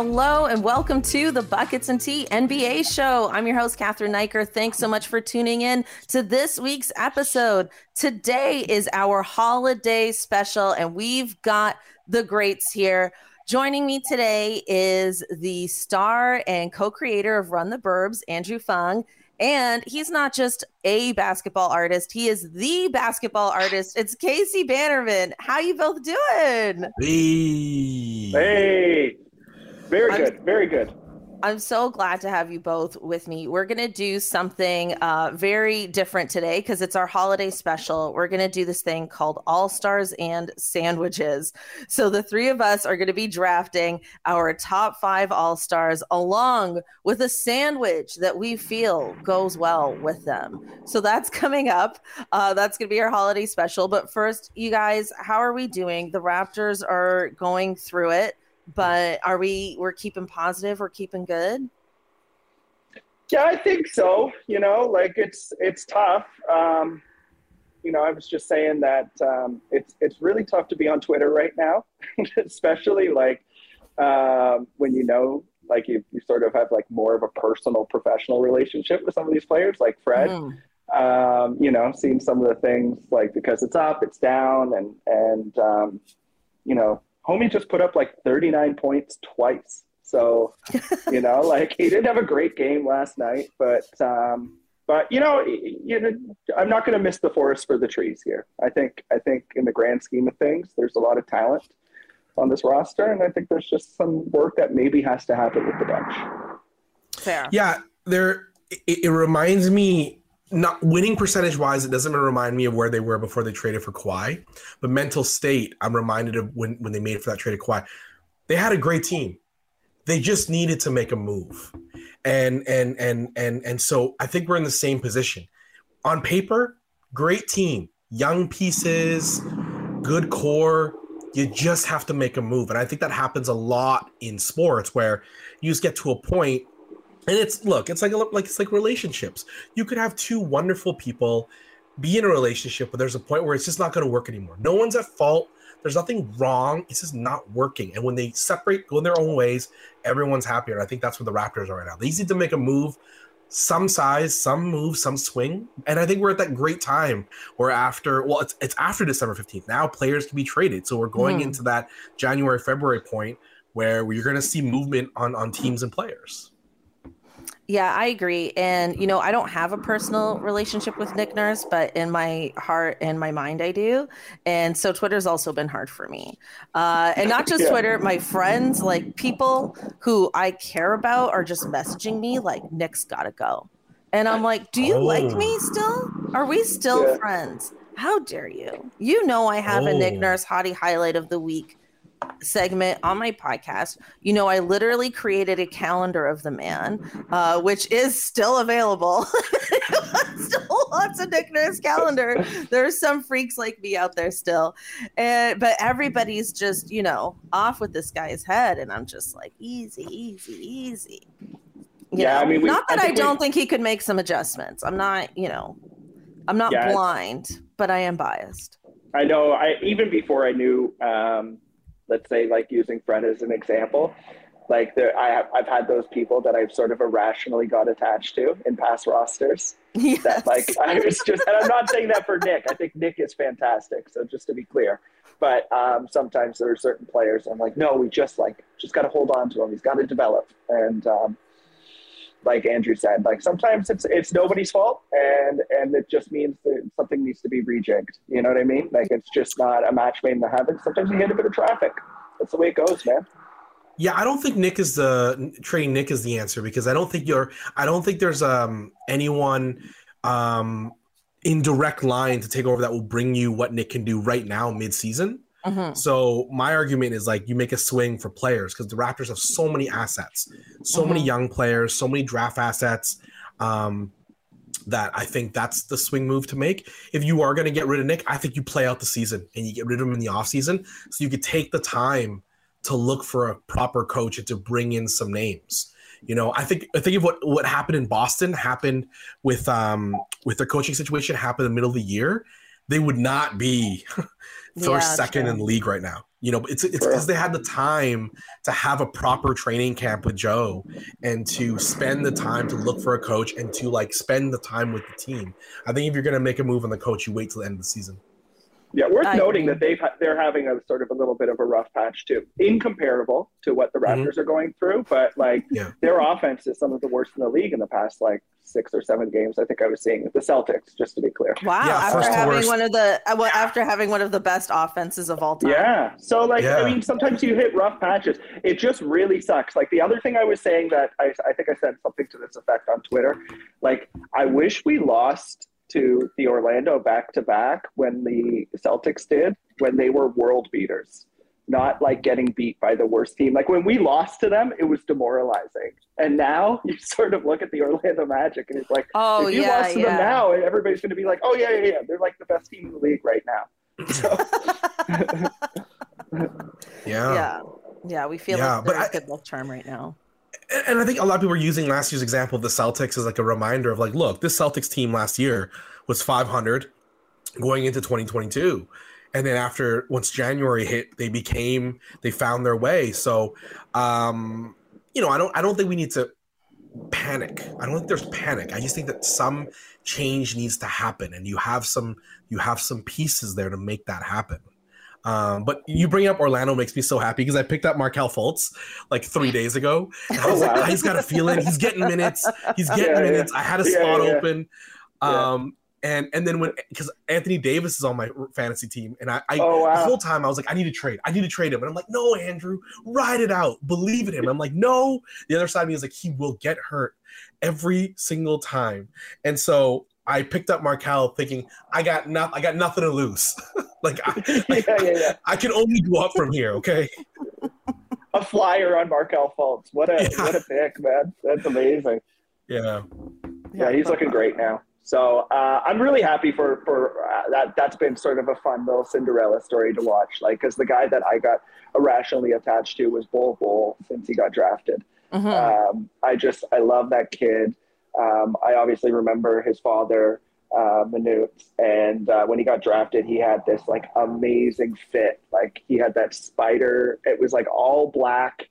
Hello and welcome to the Buckets and Tea NBA show. I'm your host, Catherine Niker. Thanks so much for tuning in to this week's episode. Today is our holiday special, and we've got the greats here. Joining me today is the star and co creator of Run the Burbs, Andrew Phung. And he's not just a basketball artist, he is the basketball artist. It's Casey Bannerman. How you both doing? Hey. Hey. Very I'm- good. Very good. I'm so glad to have you both with me. We're going to do something uh, very different today because it's our holiday special. We're going to do this thing called All Stars and Sandwiches. So, the three of us are going to be drafting our top five All Stars along with a sandwich that we feel goes well with them. So, that's coming up. Uh, that's going to be our holiday special. But first, you guys, how are we doing? The Raptors are going through it but are we we're keeping positive we're keeping good Yeah, I think so. You know, like it's it's tough. Um, you know, I was just saying that um, it's it's really tough to be on Twitter right now, especially like um, when you know, like you, you sort of have like more of a personal, professional relationship with some of these players, like Fred. Mm. um, you know, seeing some of the things like because it's up, it's down, and and um, you know, homie just put up like 39 points twice. So, you know, like he didn't have a great game last night, but um, but you know, you know, I'm not going to miss the forest for the trees here. I think I think in the grand scheme of things, there's a lot of talent on this roster, and I think there's just some work that maybe has to happen with the bench. fair Yeah, there. It, it reminds me, not winning percentage wise, it doesn't remind me of where they were before they traded for Kawhi, but mental state, I'm reminded of when when they made for that trade of Kawhi. They had a great team. They just needed to make a move, and and and and and so I think we're in the same position. On paper, great team, young pieces, good core. You just have to make a move, and I think that happens a lot in sports where you just get to a point and it's look it's like a, like it's like relationships. You could have two wonderful people be in a relationship but there's a point where it's just not going to work anymore. No one's at fault. There's nothing wrong. It's just not working. And when they separate go in their own ways everyone's happier. And i think that's where the raptors are right now. They need to make a move some size some move some swing. And i think we're at that great time where after well it's, it's after december 15th now players can be traded. So we're going Hmm. into that january february point where you're going to see movement on on teams and players yeah i agree and you know i don't have a personal relationship with nick nurse but in my heart and my mind i do and so twitter's also been hard for me uh, and not just Yeah. twitter my friends like people who i care about are just messaging me like nick's gotta go and i'm like do you like Oh. me still are we still Yeah. friends how dare you you know i have a nick Oh. nurse hottie highlight of the week segment on my podcast. You know, I literally created a calendar of the man, uh, which is still available. still wants a Nick Nurse calendar. There's some freaks like me out there still, and but everybody's just you know off with this guy's head, and I'm just like easy, easy, easy. You Yeah, know? I mean, we- not that I I, think we- don't think he could make some adjustments. I'm not, you know, I'm not Yeah. blind, but I am biased. I know. I even before I knew, um, let's say, like using Fred as an example, like there, I have I've had those people that I've sort of irrationally got attached to in past rosters. Yes. That like I was just, and I'm not saying that for Nick. I think Nick is fantastic. So just to be clear, but um, sometimes there are certain players I'm like, no, we just like just got to hold on to him. He's got to develop, and um, like Andrew said, like sometimes it's it's nobody's fault, and and it just means that something needs to be rejigged. You know what I mean? Like it's just not a match made in the heavens. Sometimes you get a bit of traffic. That's the way it goes, man. Yeah, I don't think Nick is the trading Nick is the answer because I don't think you're I don't think there's um anyone um, in direct line to take over that will bring you what Nick can do right now mid-season. Mhm. So my argument is like you make a swing for players because the Raptors have so many assets, so many Mhm. young players, so many draft assets. Um, that I think that's the swing move to make. If you are going to get rid of Nick, I think you play out the season and you get rid of him in the offseason so you could take the time to look for a proper coach and to bring in some names. You know, I think I think of what what happened in Boston happened with um with their coaching situation happened in the middle of the year. They would not be first, Yeah, second true. in the league right now. You know, it's it's because they had the time to have a proper training camp with Joe and to spend the time to look for a coach and to like spend the time with the team. I think if you're gonna make a move on the coach, you wait till the end of the season. Yeah, worth I noting agree. that they've they're having a sort of a little bit of a rough patch too, incomparable to what the Mhm. Raptors are going through. But like Yeah. their offense is some of the worst in the league in the past like six or seven games. I think I was seeing the Celtics, just to be clear. Wow! Yeah, after having worst. one of the uh, well, after having one of the best offenses of all time. Yeah. So like Yeah. I mean, sometimes you hit rough patches. It just really sucks. Like the other thing I was saying that I, I think I said something to this effect on Twitter. Like I wish we lost to the Orlando back to back when the Celtics did when they were world beaters. Not like getting beat by the worst team. Like when we lost to them, it was demoralizing. And now you sort of look at the Orlando Magic and it's like, Oh if you yeah, lost to yeah. them now, everybody's going to be like, oh yeah, yeah, yeah, they're like the best team in the league right now. So, Yeah. yeah, yeah. We feel Yeah, like but they're a I- good luck charm right now. And- I think a lot of people are using last year's example of the Celtics as like a reminder of like, look, this Celtics team last year was 500 going into 2022. And then after once January hit, they became they found their way. So um, you know, I don't I don't think we need to panic. I don't think there's panic. I just think that some change needs to happen and you have some you have some pieces there to make that happen. Um, but you bring up Orlando makes me so happy because I picked up Markelle Fultz like three days ago. And I was Oh, like, wow. "Ah, he's got a feeling. He's getting minutes. He's getting Yeah, yeah. minutes. I had a spot yeah. open. Yeah. Um, and and then when because Anthony Davis is on my fantasy team, and I, I oh the whole time I was like, I need to trade. I need to trade him. And I'm like, no, Andrew, ride it out. Believe in him. I'm like, no. The other side of me is like, he will get hurt every single time. And so I picked up Markelle thinking, I got not I got nothing to lose. like I, yeah, yeah, yeah. I can only go up from here, okay? A flyer on Markelle Fultz. What a Yeah. what a pick, man. That's amazing. Yeah. Yeah, he's looking great now. So uh, I'm really happy for for uh, that. That's been sort of a fun little Cinderella story to watch. Like, because the guy that I got irrationally attached to was Bol Bol since he got drafted. Mhm. Um, I just I love that kid. Um, I obviously remember his father, uh, Manute, and uh, when he got drafted, he had this like amazing fit. Like he had that spider. It was like all black,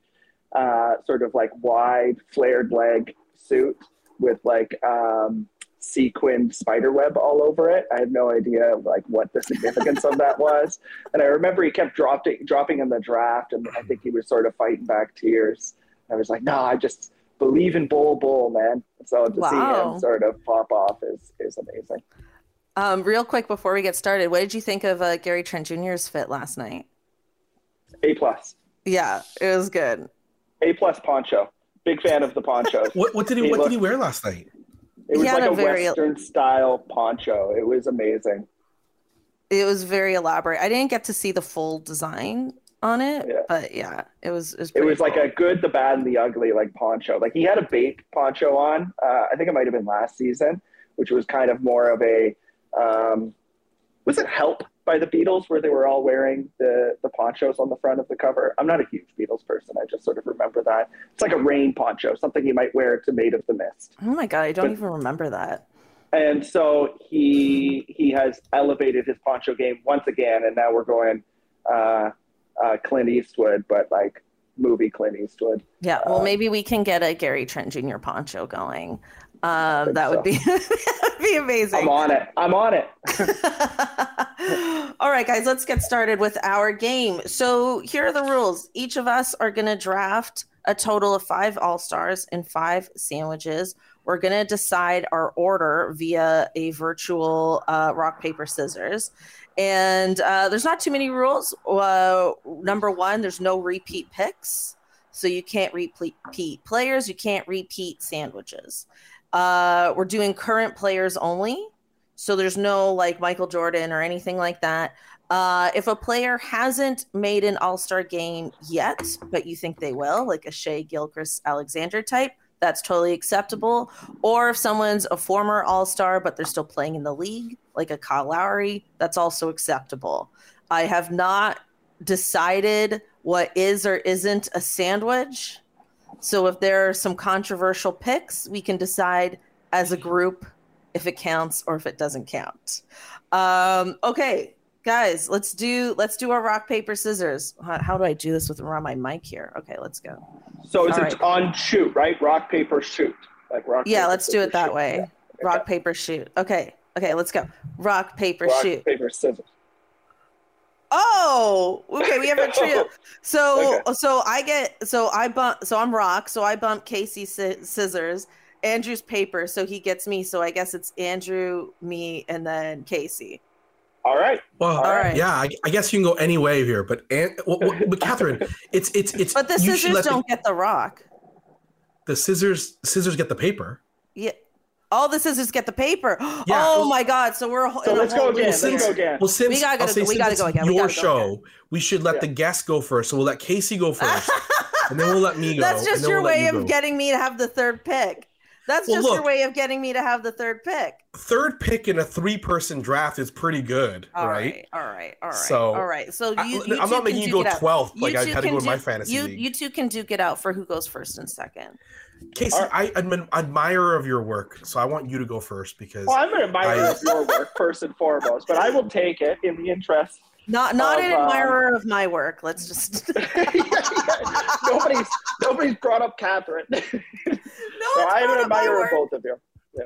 uh, sort of like wide flared leg suit with like um, sequined spider web all over it. I have no idea like what the significance of that was. And I remember he kept dropping dropping in the draft, and I think he was sort of fighting back tears. I was like, no, I just believe in Bol Bol, man. So to see him sort of pop off is is amazing. Um, real quick before we get started, what did you think of uh, Gary Trent Jr.'s fit last night? A plus, Yeah, it was good. A plus poncho. Big fan of the ponchos. What what did he He what did he wear last night? It was He like a a, very- Western style poncho. It was amazing. It was very elaborate. I didn't get to see the full design on it, Yeah. but yeah, it was. It was, It was like a good, the bad, and the ugly like poncho. Like he had a bait poncho on. Uh, I think it might have been last season, which was kind of more of a. Um, was it Help by the Beatles where they were all wearing the the ponchos on the front of the cover? I'm not a huge Beatles person. I just sort of remember that. It's like a rain poncho, something you might wear to Maid of the Mist. Oh my god, I don't but- even remember that. And so he he has elevated his poncho game once again, and now we're going uh, uh, Clint Eastwood, but like movie Clint Eastwood. Yeah, well, Um, maybe we can get a Gary Trent Jr. poncho going. Um, that would so. be that'd be amazing. I'm on it. I'm on it. All right, guys, let's get started with our game. So, here are the rules. Each of us are going to draft a total of five All Stars and five sandwiches. We're going to decide our order via a virtual uh, rock, paper, scissors. And uh, there's not too many rules. Uh, number one, there's no repeat picks. So, you can't repeat players, you can't repeat sandwiches. Uh, we're doing current players only. So there's no like Michael Jordan or anything like that. Uh, if a player hasn't made an All Star game yet, but you think they will, like a Shai Gilgeous-Alexander type, that's totally acceptable. Or if someone's a former All Star, but they're still playing in the league, like a Kyle Lowry, that's also acceptable. I have not decided what is or isn't a sandwich. So if there are some controversial picks, we can decide as a group if it counts or if it doesn't count. Um, okay, guys, let's do let's do our rock paper scissors. How, how do I do this with around my mic here? Okay, let's go. So it's All it's on shoot, right? Rock paper shoot, like rock. Yeah, paper, let's do it that shoot. way. Yeah. Rock paper shoot. Okay, okay, let's go. Rock paper Rock shoot. paper scissors. Oh, okay. We have a trio. So, Okay. so I get, so I bump, so I'm rock. So I bump Casey scissors. Andrew's paper. So he gets me. So I guess it's Andrew, me, and then Casey. All right. Well, All right. yeah, I, I guess you can go any way here, but and, well, well, but Catherine, it's it's it's. But the scissors let don't get the rock. the scissors scissors get the paper. Yeah. All the scissors get the paper. Yeah. Oh my god! So we're So in a let's go again. loop Let's go again. Well, since We gotta go- I'll we gotta go again, we your gotta go show, we should let Yeah. the guests go first. So we'll let Casey go first, and then we'll let me go. That's just your we'll way you of go. getting me to have the third pick. That's Well, just your way of getting me to have the third pick. third pick in a three-person draft is pretty good, All right? right, all right, all right, So, all right. So I- you, I'm not making you go it out. 12th like You I two had to can go in my fantasy you, league. You two can duke it out for who goes first and second. Casey, All I, I'm an admirer of your work, so I want you to go first because Well, I'm an admirer I- of your work first and foremost, but I will take it in the interest. Not not Of, an um, admirer of my work. Let's just nobody's nobody's brought up Catherine. no. so I'm an admirer of both of you. Yeah.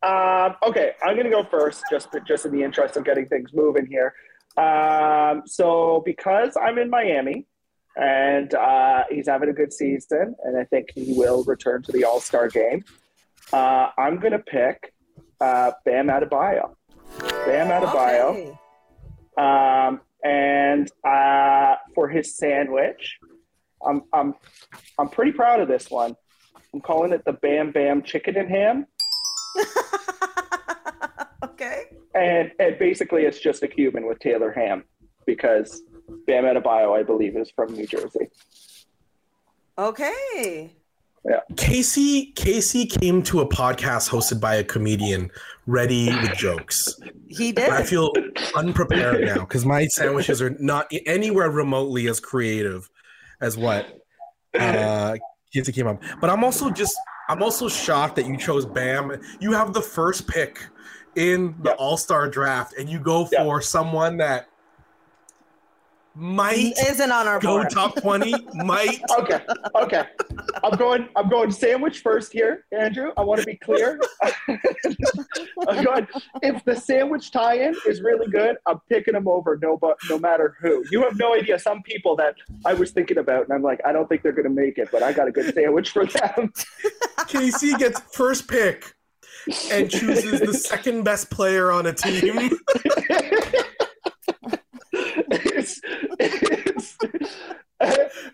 Um, okay, I'm going to go first, just just in the interest of getting things moving here. Um, so because I'm in Miami, and uh, he's having a good season, and I think he will return to the All Star game. Uh, I'm going to pick uh, Bam Adebayo. Bam Adebayo. Okay. Um, and uh, for his sandwich, I'm, I'm, I'm pretty proud of this one. I'm calling it the Bam Bam Chicken and Ham. okay. And, and basically, it's just a Cuban with Taylor ham because Bam Adebayo, I believe, is from New Jersey. Okay. Casey Casey came to a podcast hosted by a comedian ready with jokes. He did. I feel unprepared now because my sandwiches are not anywhere remotely as creative as what uh, Casey came up. But I'm also just I'm also shocked that you chose Bam. You have the first pick in the Yep. All Star draft, and you go Yep. for someone that might Isn't on our go board. top twenty. might Okay, okay. I'm going. I'm going sandwich first here, Andrew. I want to be clear. I'm going. If the sandwich tie-in is really good, I'm picking them over no, but no matter who. You have no idea. Some people that I was thinking about, and I'm like, I don't think they're going to make it, but I got a good sandwich for them. Casey gets first pick and chooses the second best player on a team. It's, it's,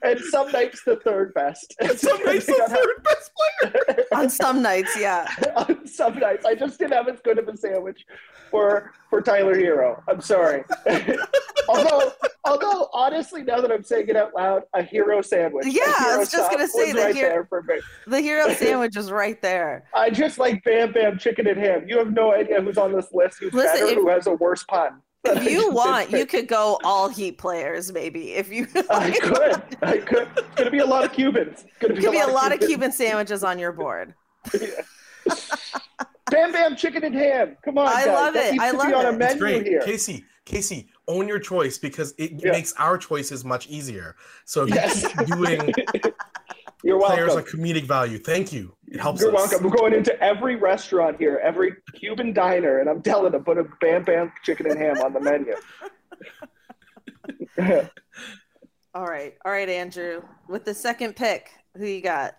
and some nights the third best. Some nights the third best player. on some nights, yeah. on some nights. I just didn't have as good of a sandwich for for Tyler Herro. I'm sorry. although although honestly, now that I'm saying it out loud, a hero sandwich. a Yeah, I was just gonna say was the right hero- there for me. The hero sandwich is right there. I just like Bam Bam Chicken and Ham. You have no idea who's on this list who's Listen, better, if- who has a worse pun. If you want, you could go all Heat players, maybe. If you, I could. I could. It's gonna be a lot of Cubans. It's gonna be, could be a lot of Cubans. Cuban sandwiches on your board. Bam Bam Chicken and Ham. Come on, I guys. love that it. needs I to love be on it. a It's menu It's great. here. Casey, Casey, own your choice because it Yeah. makes our choices much easier. So if Yes. you keep doing You're players welcome. of comedic value, thank you. It helps You're us. welcome. I'm going into every restaurant here, every Cuban diner, and I'm telling them put a Bam Bam chicken and ham on the menu. All right, all right, Andrew. With the second pick, who you got?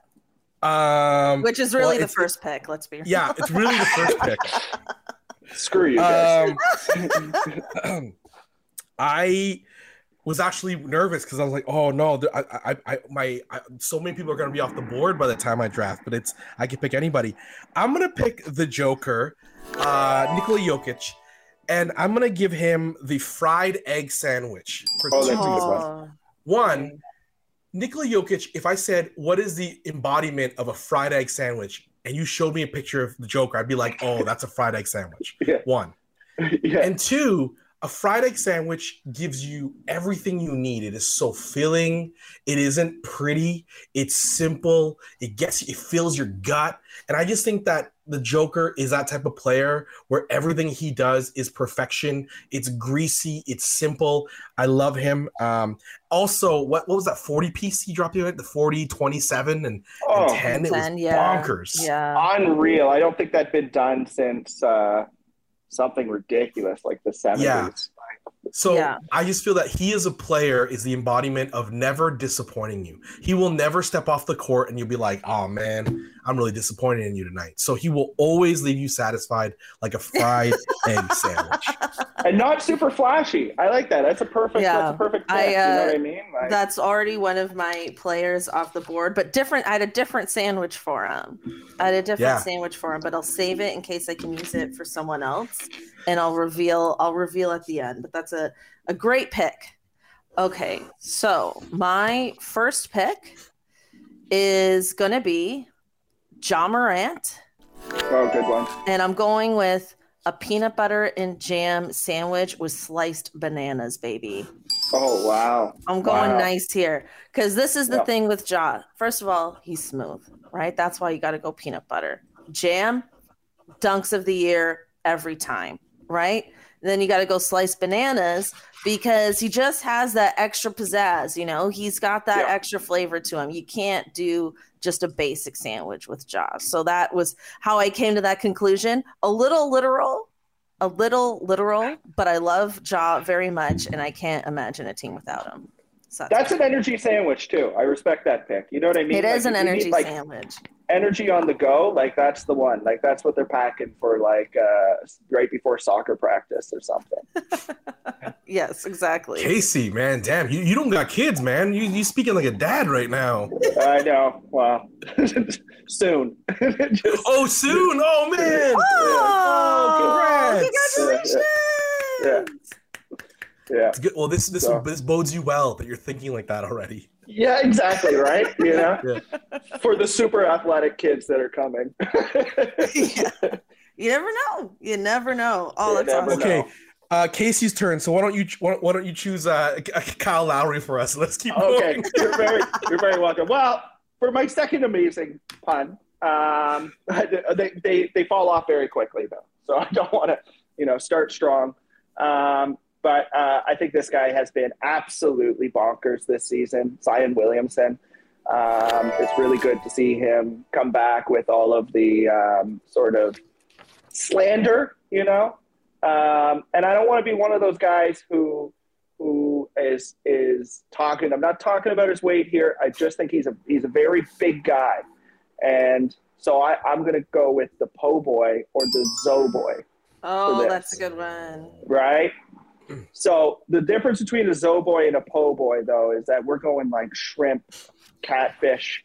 Um, Which is well, really the first pick. Let's be yeah, it's really the first pick. Screw you guys. Um, I was actually nervous because I was like, oh no, I, I, I my I, so many people are gonna be off the board by the time I draft, but it's I can pick anybody. I'm gonna pick the Joker, uh, Nikola Jokic, and I'm gonna give him the fried egg sandwich for Oh, two that's a good reasons. One, Nikola Jokic, if I said, what is the embodiment of a fried egg sandwich? And you showed me a picture of the Joker, I'd be like, oh, that's a fried egg sandwich. Yeah. One. yeah. And two, a fried egg sandwich gives you everything you need. It is so filling. It isn't pretty. It's simple. It gets you, it fills your gut. And I just think that the Joker is that type of player where everything he does is perfection. It's greasy. It's simple. I love him. Um, also, what, what was that 40 piece he dropped the other night? The 40, 27, and, Oh, and 10. It was 10, yeah. bonkers. Yeah. unreal. I don't think that'd been done since uh, something ridiculous like the 70s. Yeah. So Yeah. I just feel that he as a player is the embodiment of never disappointing you. He will never step off the court and you'll be like, oh man, I'm really disappointed in you tonight. So he will always leave you satisfied like a fried egg sandwich. And not super flashy. I like that. That's a perfect. Yeah. That's a perfect. I, pick, you know uh, what I mean? Like, That's already one of my players off the board, but different. I had a different sandwich for him. I had a different Yeah. sandwich for him, but I'll save it in case I can use it for someone else, and I'll reveal. I'll reveal at the end. But that's a a great pick. Okay, so my first pick is gonna be Ja Morant, oh, good one. and I'm going with a peanut butter and jam sandwich with sliced bananas, baby. Oh wow. I'm going Wow. nice here because this is the Yeah. thing with Ja. First of all, he's smooth, right? That's why you got to go peanut butter. Jam, dunks of the year every time, right? then you got to go slice bananas because he just has that extra pizzazz. You know, he's got that Yeah. extra flavor to him. You can't do just a basic sandwich with Ja. So that was how I came to that conclusion. A little literal, a little literal, but I love Ja very much, and I can't imagine a team without him. So That's an energy sandwich too. I respect that pick. You know what I mean? it is Like, an if you need, energy like, sandwich. Energy on the go, like that's the one. Like that's what they're packing for, like uh, right before soccer practice or something. Yes, exactly. Casey, man, damn, you, you don't got kids, man. You you speaking like a dad right now. I know. Well, soon. Just- Oh, soon. Oh man. Oh, congrats. congratulations! yeah. It's good. Well, this this So- this bodes you well that you're thinking like that already. Yeah, exactly. Right. You know, Yeah. for the super athletic kids that are coming. Yeah. You never know. You never know. Oh, You that's never awesome. Okay. Uh, Casey's turn. So why don't you why, why don't you choose uh, Kyle Lowry for us? Let's keep Okay, going. you're very, you're very welcome. Well, for my second amazing pun, um, they, they they fall off very quickly though, so I don't want to, you know, start strong. Um, but uh, I think this guy has been absolutely bonkers this season. Zion Williamson. Um, it's really good to see him come back with all of the um, sort of slander, you know. Um, and I don't want to be one of those guys who who is is talking. I'm not talking about his weight here. I just think he's a he's a very big guy, and so I, I'm going to go with the Po Boy or the Zo Boy, Oh, that's a good one. right? So the difference between a Zo Boy and a Po Boy, though, is that we're going like shrimp, catfish,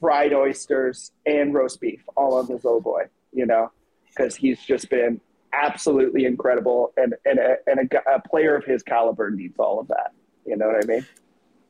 fried oysters, and roast beef, all on the Zo Boy. You know, because he's just been absolutely incredible, and and a, and a, a player of his caliber needs all of that. You know what I mean?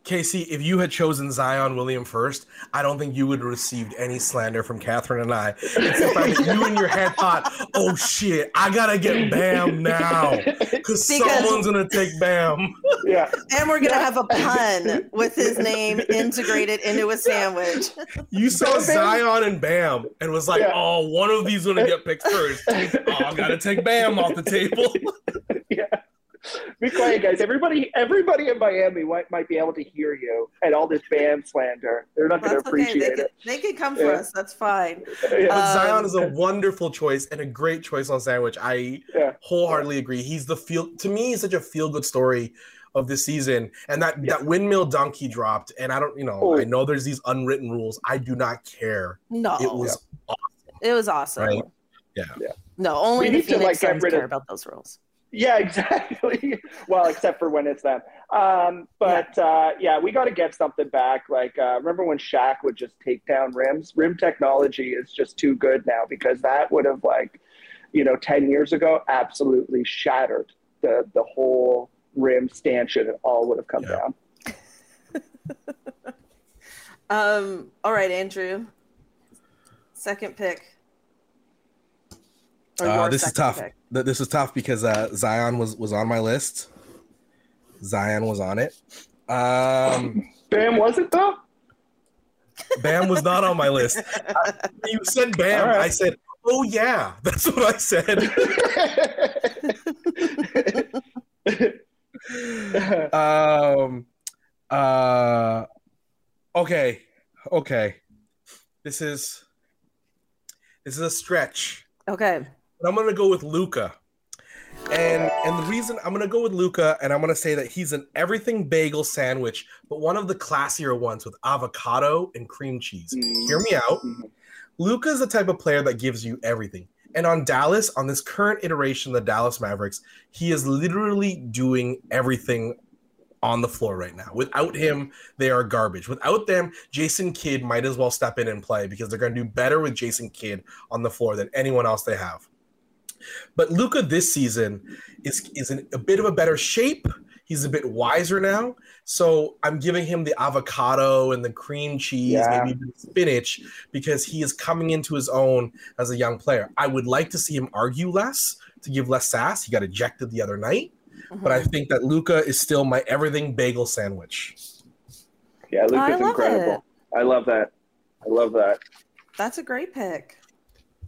Casey, if you had chosen Zion William first, I don't think you would have received any slander from Catherine and I. It's the fact that you in your head thought, "Oh shit, I gotta get Bam now because Because- someone's gonna take Bam." yeah. And we're gonna have a pun with his name integrated into a sandwich. You saw Zion and Bam and was like, Yeah. "Oh, one of these gonna get picked first. Oh, I gotta take Bam off the table." yeah. Be quiet, guys. Everybody, everybody in Miami might, might be able to hear you and all this band slander. They're not going That's to okay. They appreciate can, it. they can come for Yeah. us. That's fine. Yeah. But Um, Zion is a wonderful choice and a great choice on sandwich. I Yeah. wholeheartedly agree. He's the feel to me. He's such a feel good story of the season, and that Yeah. that windmill dunk he dropped. And I don't, you know, Oh. I know there's these unwritten rules. I do not care. No, It was awesome. it was awesome. Right. Yeah. No, only We the need to, Phoenix like, get Suns rid care about those rules. Yeah, exactly. well, except for when it's them. Um, but yeah. Uh, yeah, we got to get something back. Like, uh, remember when Shaq would just take down rims? Rim technology is just too good now because that would have, like, you know, 10 years ago, absolutely shattered the, the whole rim stanchion. It all would have come yeah. down. um, all right, Andrew. Second pick. Uh, this is tough. Pick. This is tough because uh, Zion was was on my list. Zion was on it. Um, Bam was it though? Bam was not on my list. you said Bam. Right. I said, "Oh yeah," that's what I said. um. Uh. Okay. Okay. This is. This is a stretch. Okay. But I'm gonna go with Luka. And and the reason I'm gonna go with Luka, and I'm gonna say that he's an everything bagel sandwich, but one of the classier ones with avocado and cream cheese. Mm-hmm. Hear me out. Mm-hmm. Luka is the type of player that gives you everything. And on Dallas, on this current iteration of the Dallas Mavericks, he is literally doing everything on the floor right now. Without him, they are garbage. Without them, Jason Kidd might as well step in and play because they're going to do better with Jason Kidd on the floor than anyone else they have. But Luka this season is is in a bit of a better shape. He's a bit wiser now. So I'm giving him the avocado and the cream cheese, yeah. maybe spinach, because he is coming into his own as a young player. I would like to see him argue less to give less sass. He got ejected the other night. Mm-hmm. But I mm-hmm. think that Luka is still my everything bagel sandwich. Yeah, Luka's incredible. It. I love that. I love that. That's a great pick.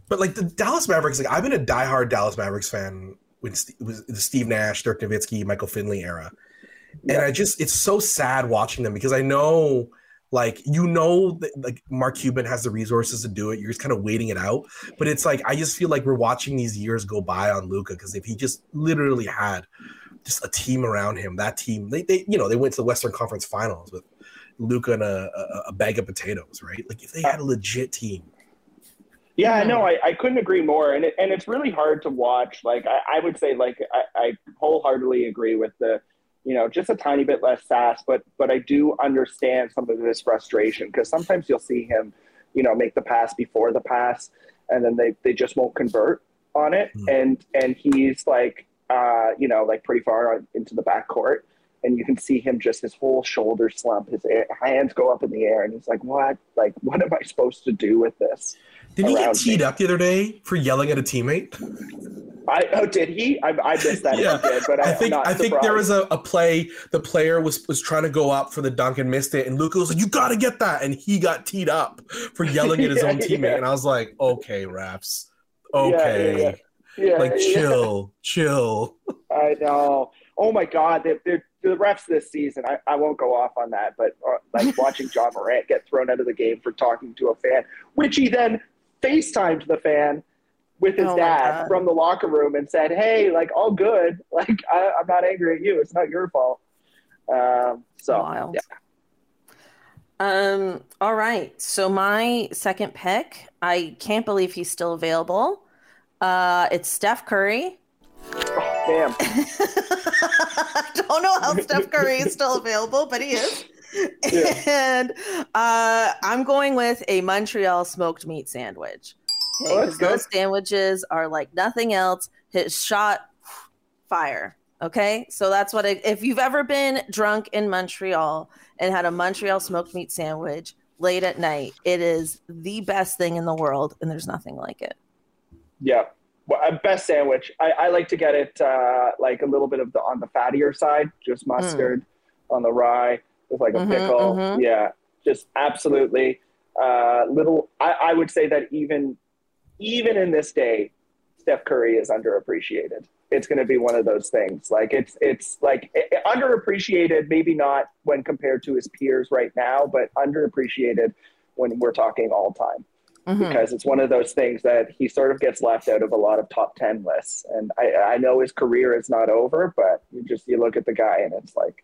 But like the Dallas Mavericks, like I've been a diehard Dallas Mavericks fan with the Steve Nash, Dirk Nowitzki, Michael Finley era, and I just it's so sad watching them because I know like you know that like Mark Cuban has the resources to do it. You're just kind of waiting it out. But it's like I just feel like we're watching these years go by on Luka because if he just literally had just a team around him, that team they, they you know they went to the Western Conference Finals with Luka and a, a, a bag of potatoes, right? Like if they had a legit team, yeah, no, I, I couldn't agree more. And it, and it's really hard to watch. Like, I, I would say, like, I, I wholeheartedly agree with the, you know, just a tiny bit less sass, but, but I do understand some of this frustration because sometimes you'll see him, you know, make the pass before the pass and then they, they just won't convert on it. Mm-hmm. And, and he's like, uh, you know, like pretty far into the back court and you can see him just his whole shoulder slump, his hands go up in the air, and he's like, "What? Like, what am I supposed to do with this?" Did he get teed me. up the other day for yelling at a teammate? I, oh, did he? I, I missed that. yeah. Did, but I, I think I think there was a, a play. The player was was trying to go up for the dunk and missed it, and Luka was like, "You got to get that," and he got teed up for yelling at his yeah, own teammate. Yeah. And I was like, "Okay, Raps, okay, yeah, like chill, chill." I know. Oh my God, they're, they're, the refs this season. I, I won't go off on that, but uh, like watching Ja Morant get thrown out of the game for talking to a fan, which he then FaceTimed the fan with his oh dad from the locker room and said, "Hey, like all good. Like I, am not angry at you. It's not your fault." Um, so Wild. yeah. Um. All right. So my second pick, I can't believe he's still available. Uh, it's Steph Curry. Damn. I don't know how Steph Curry is still available, but he is. Yeah. and uh, I'm going with a Montreal smoked meat sandwich. Okay, oh, because those sandwiches are like nothing else. His shot, fire. Okay, so that's what. I, if you've ever been drunk in Montreal and had a Montreal smoked meat sandwich late at night, it is the best thing in the world, and there's nothing like it. Yeah, best sandwich. I, I like to get it uh, like a little bit of the on the fattier side, just mm. mustard mm. on the rye with like a mm-hmm, pickle. Mm-hmm. Yeah, just absolutely. Uh, little, I, I would say that even even in this day, Steph Curry is underappreciated. It's going to be one of those things. Like it's it's like it, underappreciated, maybe not when compared to his peers right now, but underappreciated when we're talking all time. Mm-hmm. Because it's one of those things that he sort of gets left out of a lot of top ten lists, and I, I know his career is not over, but you just you look at the guy and it's like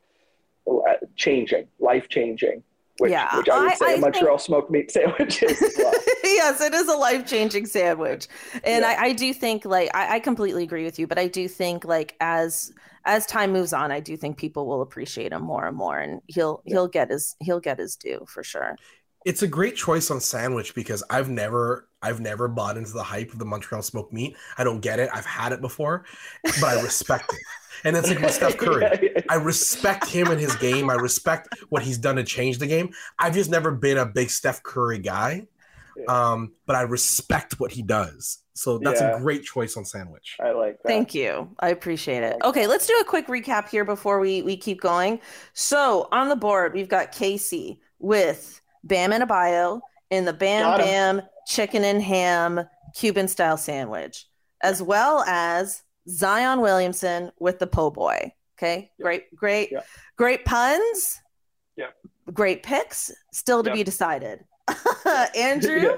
uh, changing, life changing. which, Yeah, which I would I- say I a think- Montreal smoked meat sandwich is well. yes, it is a life changing sandwich, and Yeah. I, I do think like I, I completely agree with you, but I do think like as as time moves on, I do think people will appreciate him more and more, and he'll he'll get his he'll get his due for sure. It's a great choice on sandwich because I've never I've never bought into the hype of the Montreal smoked meat. I don't get it. I've had it before, but I respect it. And it's like with Steph Curry. Yeah, yeah. I respect him and his game. I respect what he's done to change the game. I've just never been a big Steph Curry guy. Yeah. Um, but I respect what he does. So that's Yeah. a great choice on sandwich. I like that. Thank you. I appreciate it. Okay, let's do a quick recap here before we we keep going. So on the board, we've got Casey with Bam Adebayo in the Bam Bam chicken and ham Cuban style sandwich, as well as Zion Williamson with the po' boy. Okay, Yeah. great, great, Yeah. great puns. Yeah. Great picks. Still to Yeah. be decided. Andrew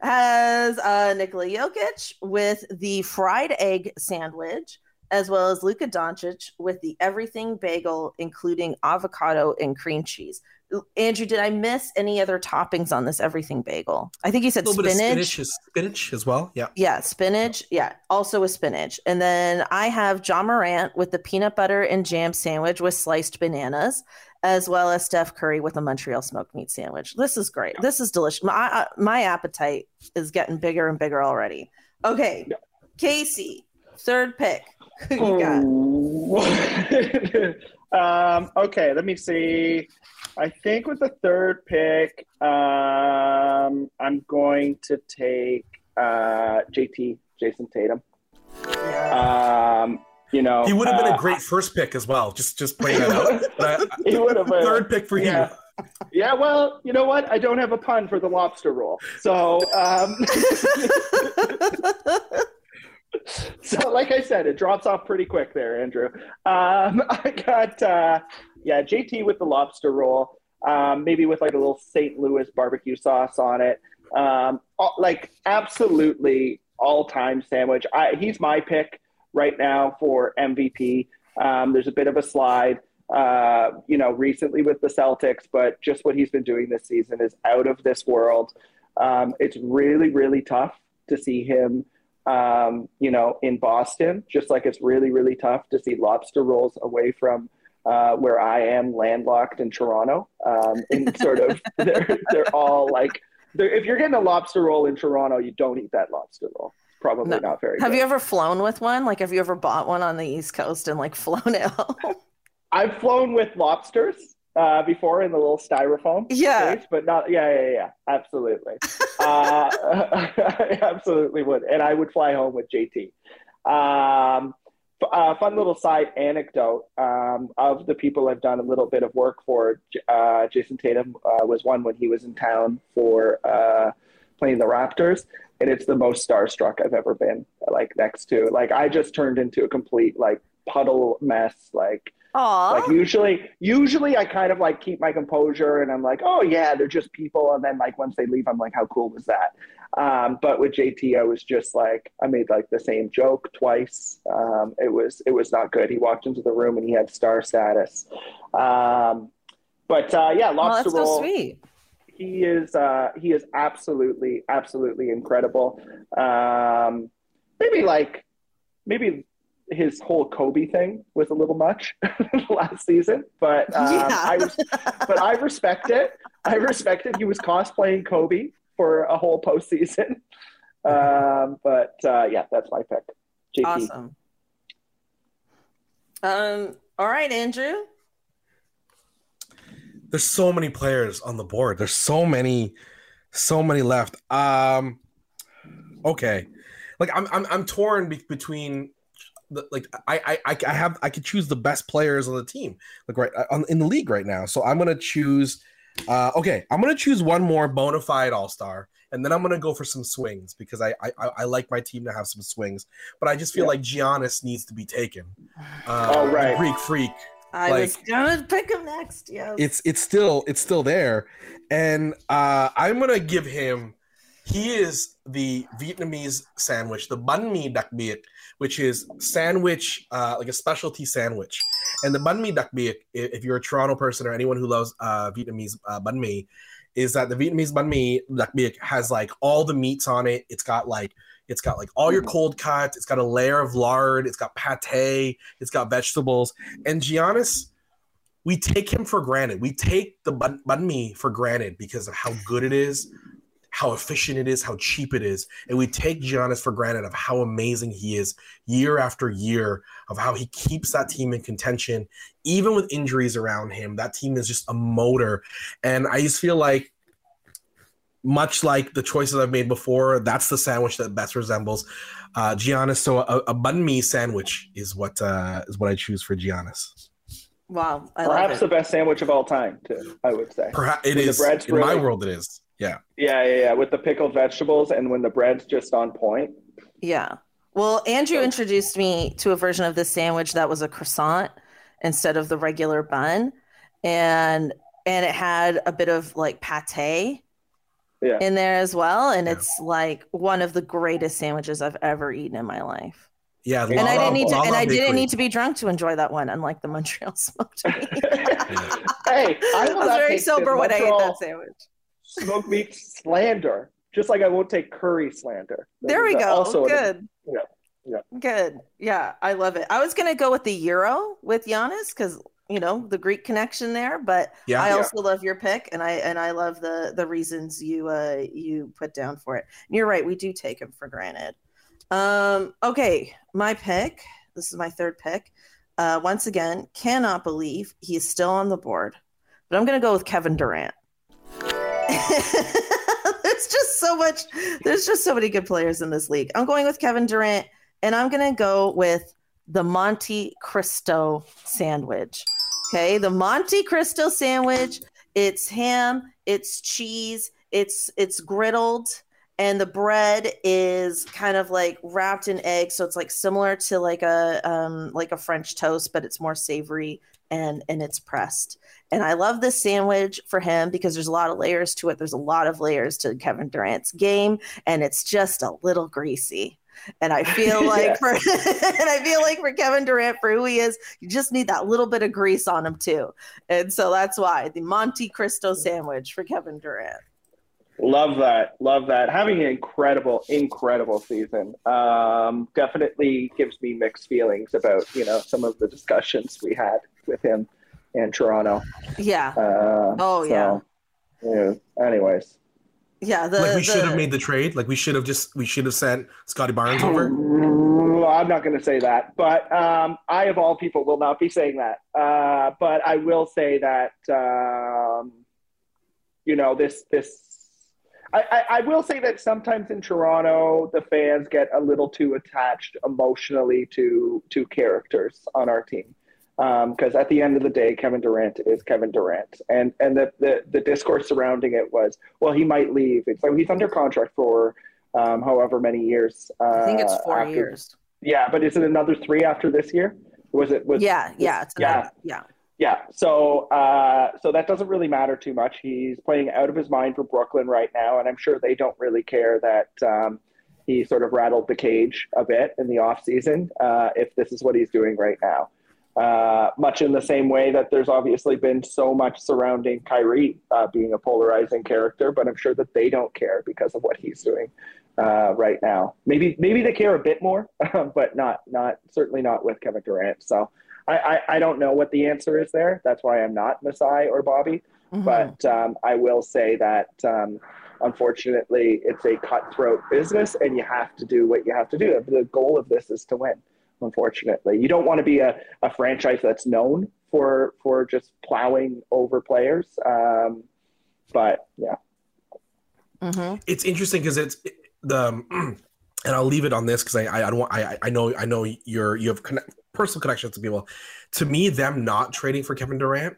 has uh, Nikola Jokic with the fried egg sandwich, as well as Luka Doncic with the everything bagel, including avocado and cream cheese. Andrew, did I miss any other toppings on this everything bagel? I think you A said little spinach. bit of spinach, is spinach as well. Yeah. Yeah, spinach. Yeah, also with spinach. And then I have Ja Morant with the peanut butter and jam sandwich with sliced bananas, as well as Steph Curry with a Montreal smoked meat sandwich. This is great. This is delicious. My my appetite is getting bigger and bigger already. Okay, Yeah. Casey, third pick. Who you got? Um, okay, let me see. I think with the third pick, um, I'm going to take uh, JT, Jayson Tatum. Um, you know, He would have been uh, a great first pick as well. Just just playing that out. But I- He would have been. third pick for yeah. you. Yeah, well, you know what? I don't have a pun for the lobster roll. So, um, so like I said, it drops off pretty quick there, Andrew. Um, I got, uh, yeah, JT with the lobster roll, um, maybe with like a little St. Louis barbecue sauce on it. Um, like absolutely all time sandwich. I, he's my pick right now for MVP. Um, there's a bit of a slide uh, you know, recently with the Celtics, but just what he's been doing this season is out of this world. Um, it's really, really tough to see him, um, you know, in Boston, just like it's really, really tough to see lobster rolls away from uh, where I am landlocked in Toronto. Um, and sort of, they're, they're all like, they're, if you're getting a lobster roll in Toronto, you don't eat that lobster roll. Probably No. not very have good. you ever flown with one? Like, have you ever bought one on the East Coast and like flown it home? I've flown with lobsters uh, before in the little styrofoam Yeah. but not. Yeah, yeah, yeah, absolutely. uh, I absolutely would, and I would fly home with JT. Um, uh, fun little side anecdote um, of the people I've done a little bit of work for. Uh, Jayson Tatum uh, was one when he was in town for uh, playing the Raptors, and it's the most starstruck I've ever been. Like next to, like I just turned into a complete like puddle mess, like. Aw. Like usually, usually I kind of like keep my composure and I'm like, oh yeah, they're just people. And then like once they leave, I'm like, how cool was that? Um, but with JT, I was just like, I made like the same joke twice. Um, it was it was not good. He walked into the room and he had star status. Um, but uh, yeah, oh, that's so roll sweet. he is uh, he is absolutely absolutely incredible. Um, maybe like maybe his whole Kobe thing was a little much last season, but um, Yeah. I was but I respect it. I respect it. He was cosplaying Kobe for a whole postseason. Um, but uh, yeah, that's my pick. JT. Awesome. Um. All right, Andrew. There's so many players on the board. There's so many, so many left. Um, okay, like I'm I'm I'm torn be- between the, like I, I I I have I could choose the best players on the team like right on, in the league right now. So I'm gonna choose. Uh, okay, I'm gonna choose one more bona fide All Star, and then I'm gonna go for some swings because I, I I I like my team to have some swings, but I just feel Yeah. like Giannis needs to be taken. Uh, Oh, the right. Greek Freak I was gonna pick him next. Yeah, it's it's still it's still there and uh i'm gonna give him he is the vietnamese sandwich the banh mi đặc biệt which is sandwich uh like a specialty sandwich And the banh mi đặc biệt, if you're a Toronto person or anyone who loves uh, Vietnamese uh, banh mi, is that the Vietnamese banh mi đặc biệt has like all the meats on it. It's got like it's got like all your cold cuts. It's got a layer of lard. It's got pate. It's got vegetables. And Giannis, we take him for granted. We take the banh, banh mi for granted because of how good it is, how efficient it is, how cheap it is. And we take Giannis for granted of how amazing he is year after year, of how he keeps that team in contention, even with injuries around him. That team is just a motor. And I just feel like, much like the choices I've made before, that's the sandwich that best resembles uh, Giannis. So a, a banh mi sandwich is what uh, is what I choose for Giannis. Wow, I perhaps the best sandwich of all time, too. I would say. Perhaps it is in my world. It is. Yeah. Yeah, yeah, yeah. With the pickled vegetables and when the bread's just on point. Yeah. Well, Andrew introduced me to a version of this sandwich that was a croissant instead of the regular bun, and and it had a bit of like pate yeah. in there as well, and yeah. it's like one of the greatest sandwiches I've ever eaten in my life. Yeah, and I didn't need to, and I didn't need to be drunk to enjoy that one, unlike the Montreal smoked meat. hey, I, I was very sober when I ate that sandwich. Smoked meat slander, just like I won't take curry slander. There we go. Also good. yeah. Yeah. Good. Yeah, I love it. I was gonna go with the Euro with Giannis because you know the Greek connection there, but yeah, I also yeah. love your pick, and I and I love the the reasons you uh you put down for it. And you're right, we do take him for granted. Um, okay, my pick. This is my third pick. Uh, once again, cannot believe he's still on the board, but I'm going to go with Kevin Durant. there's just so much. There's just so many good players in this league. I'm going with Kevin Durant, and I'm going to go with the Monte Cristo sandwich. Okay, the Monte Cristo sandwich. It's ham. It's cheese. It's it's griddled and the bread is kind of like wrapped in egg so it's like similar to like a um, like a french toast but it's more savory and and it's pressed. And i love this sandwich for him because there's a lot of layers to it. There's a lot of layers to kevin durant's game and it's just a little greasy. And I feel like for and I feel like for Kevin Durant for who he is, you just need that little bit of grease on him too. And so that's why the Monte Cristo sandwich for Kevin Durant. Love that. Love that. Having an incredible, incredible season. Um, definitely gives me mixed feelings about, you know, some of the discussions we had with him in Toronto. Yeah. Uh, oh, so, yeah. yeah. Anyways. Yeah. The, like we the... should have made the trade. Like we should have just, we should have sent Scottie Barnes over. I'm not going to say that, but um, I, of all people, will not be saying that. Uh, but I will say that, um, you know, this, this, I, I, will say that sometimes in Toronto, the fans get a little too attached emotionally to to characters on our team. Because um, at the end of the day, Kevin Durant is Kevin Durant, and and the, the the discourse surrounding it was, well, he might leave. It's like he's under contract for um, however many years. Uh, I think it's four after, years. Yeah, but is it another three after this year? Was it? Was yeah, yeah, yeah, another, yeah. Yeah, so uh, so that doesn't really matter too much. He's playing out of his mind for Brooklyn right now, and I'm sure they don't really care that um, he sort of rattled the cage a bit in the off season. Uh, if this is what he's doing right now, uh, much in the same way that there's obviously been so much surrounding Kyrie uh, being a polarizing character, but I'm sure that they don't care because of what he's doing uh, right now. Maybe maybe they care a bit more, but not not certainly not with Kevin Durant. So. I, I, I, don't know what the answer is there. That's why I'm not Masai or Bobby. Mm-hmm. But um, I will say that um, unfortunately, it's a cutthroat business, and you have to do what you have to do. The goal of this is to win. Unfortunately, you don't want to be a, a franchise that's known for for just plowing over players. Um, but yeah, mm-hmm. it's interesting because it's the. and I'll leave it on this because I, I, I don't want, I I know I know you're you have connect, personal connections to people. To me, them not trading for Kevin Durant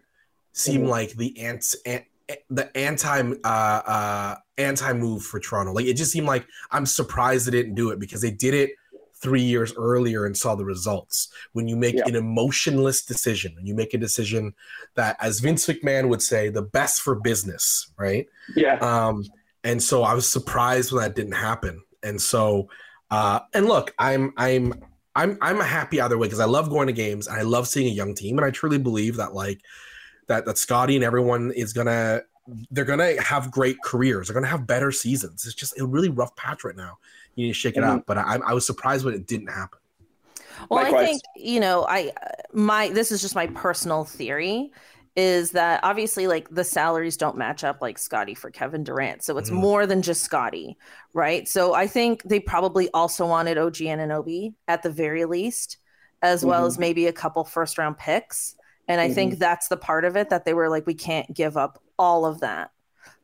seem mm-hmm. like the ant, ant the anti uh, uh, anti move for Toronto. Like it just seemed like I'm surprised they didn't do it because they did it three years earlier and saw the results. When you make yeah. an emotionless decision, when you make a decision that, as Vince McMahon would say, the best for business, right? Yeah. Um, and so I was surprised when that didn't happen. And so, uh, and look, I'm I'm I'm I'm happy either way because I love going to games and I love seeing a young team and I truly believe that like that that Scottie and everyone is gonna they're gonna have great careers. They're gonna have better seasons. It's just a really rough patch right now. You need to shake it mm-hmm. up. But I, I was surprised when it didn't happen. Well, Likewise. I think you know, I my this is just my personal theory is that obviously like the salaries don't match up like Scotty for Kevin Durant. So it's mm. more than just Scotty, right? So I think they probably also wanted OG Anunoby at the very least, as mm-hmm. well as maybe a couple first round picks. And I mm-hmm. think that's the part of it that they were like, we can't give up all of that.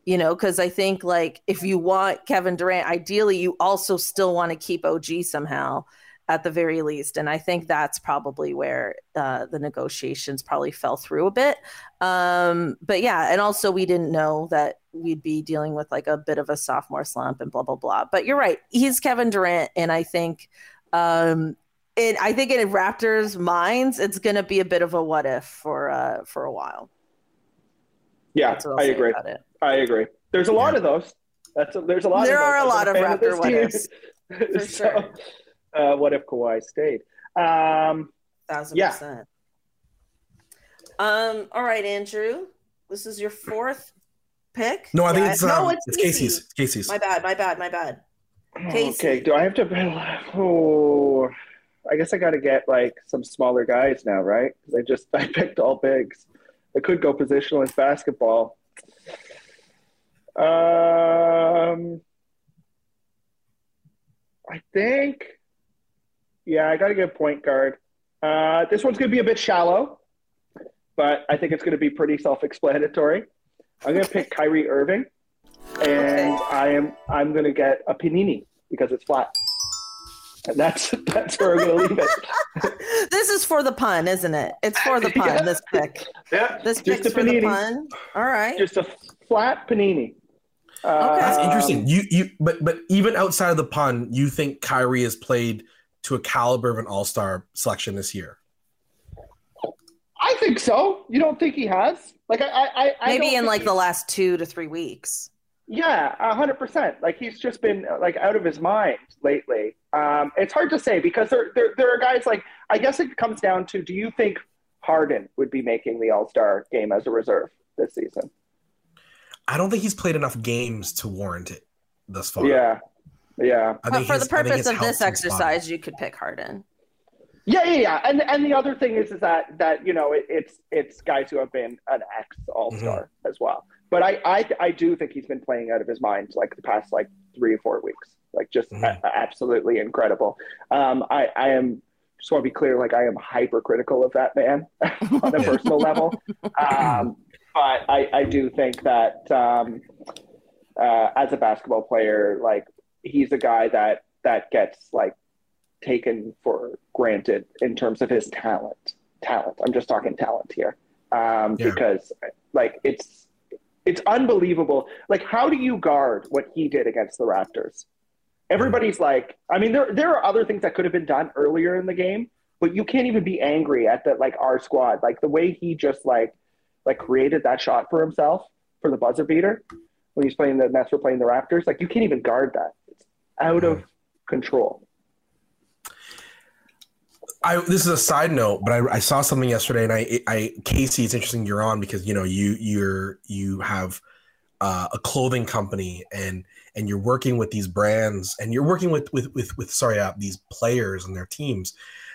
You know, because I think like if you want Kevin Durant, ideally you also still want to keep OG somehow at the very least. And I think that's probably where uh, the negotiations probably fell through a bit. Um, but yeah, and also we didn't know that we'd be dealing with like a bit of a sophomore slump and blah blah blah. But you're right, he's Kevin Durant, and I think. Um, it, I think in Raptors' minds, it's going to be a bit of a what if for uh, for a while. Yeah, I agree. I agree. There's a lot yeah. of those. That's a, there's a lot. There are a lot of Raptor what ifs. For so, sure uh, what if Kawhi stayed? Um, Thousand yeah. percent. Um. All right, Andrew. This is your fourth pick. No, I think yeah. it's, um, no, it's, it's Casey's. Casey's. My bad. My bad. My bad. Casey. Okay. Do I have to? Oh, I guess I got to get like some smaller guys now, right? Because I just I picked all bigs. I could go positionless basketball. Um, I think yeah, I got to get point guard. Uh, this one's going to be a bit shallow, but I think it's going to be pretty self-explanatory. I'm going to pick Kyrie Irving, and I am I'm going to get a panini because it's flat. And that's that's where I'm going to leave it. this is for the pun, isn't it? It's for the pun. yeah. This pick. Yeah. This pick's for panini. the pun. All right. Just a flat panini. Uh, okay. That's interesting. You you but but even outside of the pun, you think Kyrie has played – to a caliber of an all star selection this year? I think so. You don't think he has? Like I, I, I maybe in like he... the last two to three weeks. Yeah, hundred percent. Like he's just been like out of his mind lately. Um, it's hard to say because there, there, there are guys like I guess it comes down to do you think Harden would be making the All Star game as a reserve this season? I don't think he's played enough games to warrant it thus far. Yeah, yeah. But for the purpose of this exercise, you could pick Harden. Yeah, yeah, yeah. And and the other thing is is that that you know it, it's it's guys who have been an ex All Star mm-hmm. as well. But I, I I do think he's been playing out of his mind like the past like three or four weeks. Like just mm-hmm. a, absolutely incredible. Um, I I am just want to be clear. Like I am hypercritical of that man on a personal level. Um, but I I do think that um, uh, as a basketball player, like he's a guy that that gets like taken for granted in terms of his talent. Talent. I'm just talking talent here, um, yeah. because like it's it's unbelievable. Like, how do you guard what he did against the Raptors? Everybody's like, I mean, there there are other things that could have been done earlier in the game, but you can't even be angry at that. like our squad, like the way he just like like created that shot for himself for the buzzer beater when he's playing the Nets were playing the Raptors. Like, you can't even guard that out of control. I this is a side note, but I, I saw something yesterday, and I, I Casey, it's interesting you're on because you know you you're you have uh, a clothing company and and you're working with these brands and you're working with with with, with sorry uh, these players and their teams.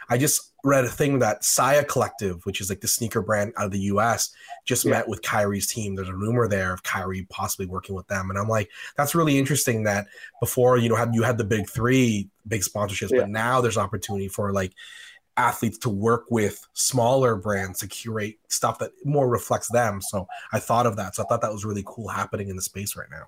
I just read a thing that Saya Collective, which is like the sneaker brand out of the US, just yeah. met with Kyrie's team. There's a rumor there of Kyrie possibly working with them. And I'm like, that's really interesting that before, you know, had you had the big three big sponsorships, yeah. but now there's opportunity for like athletes to work with smaller brands to curate stuff that more reflects them. So I thought of that. So I thought that was really cool happening in the space right now.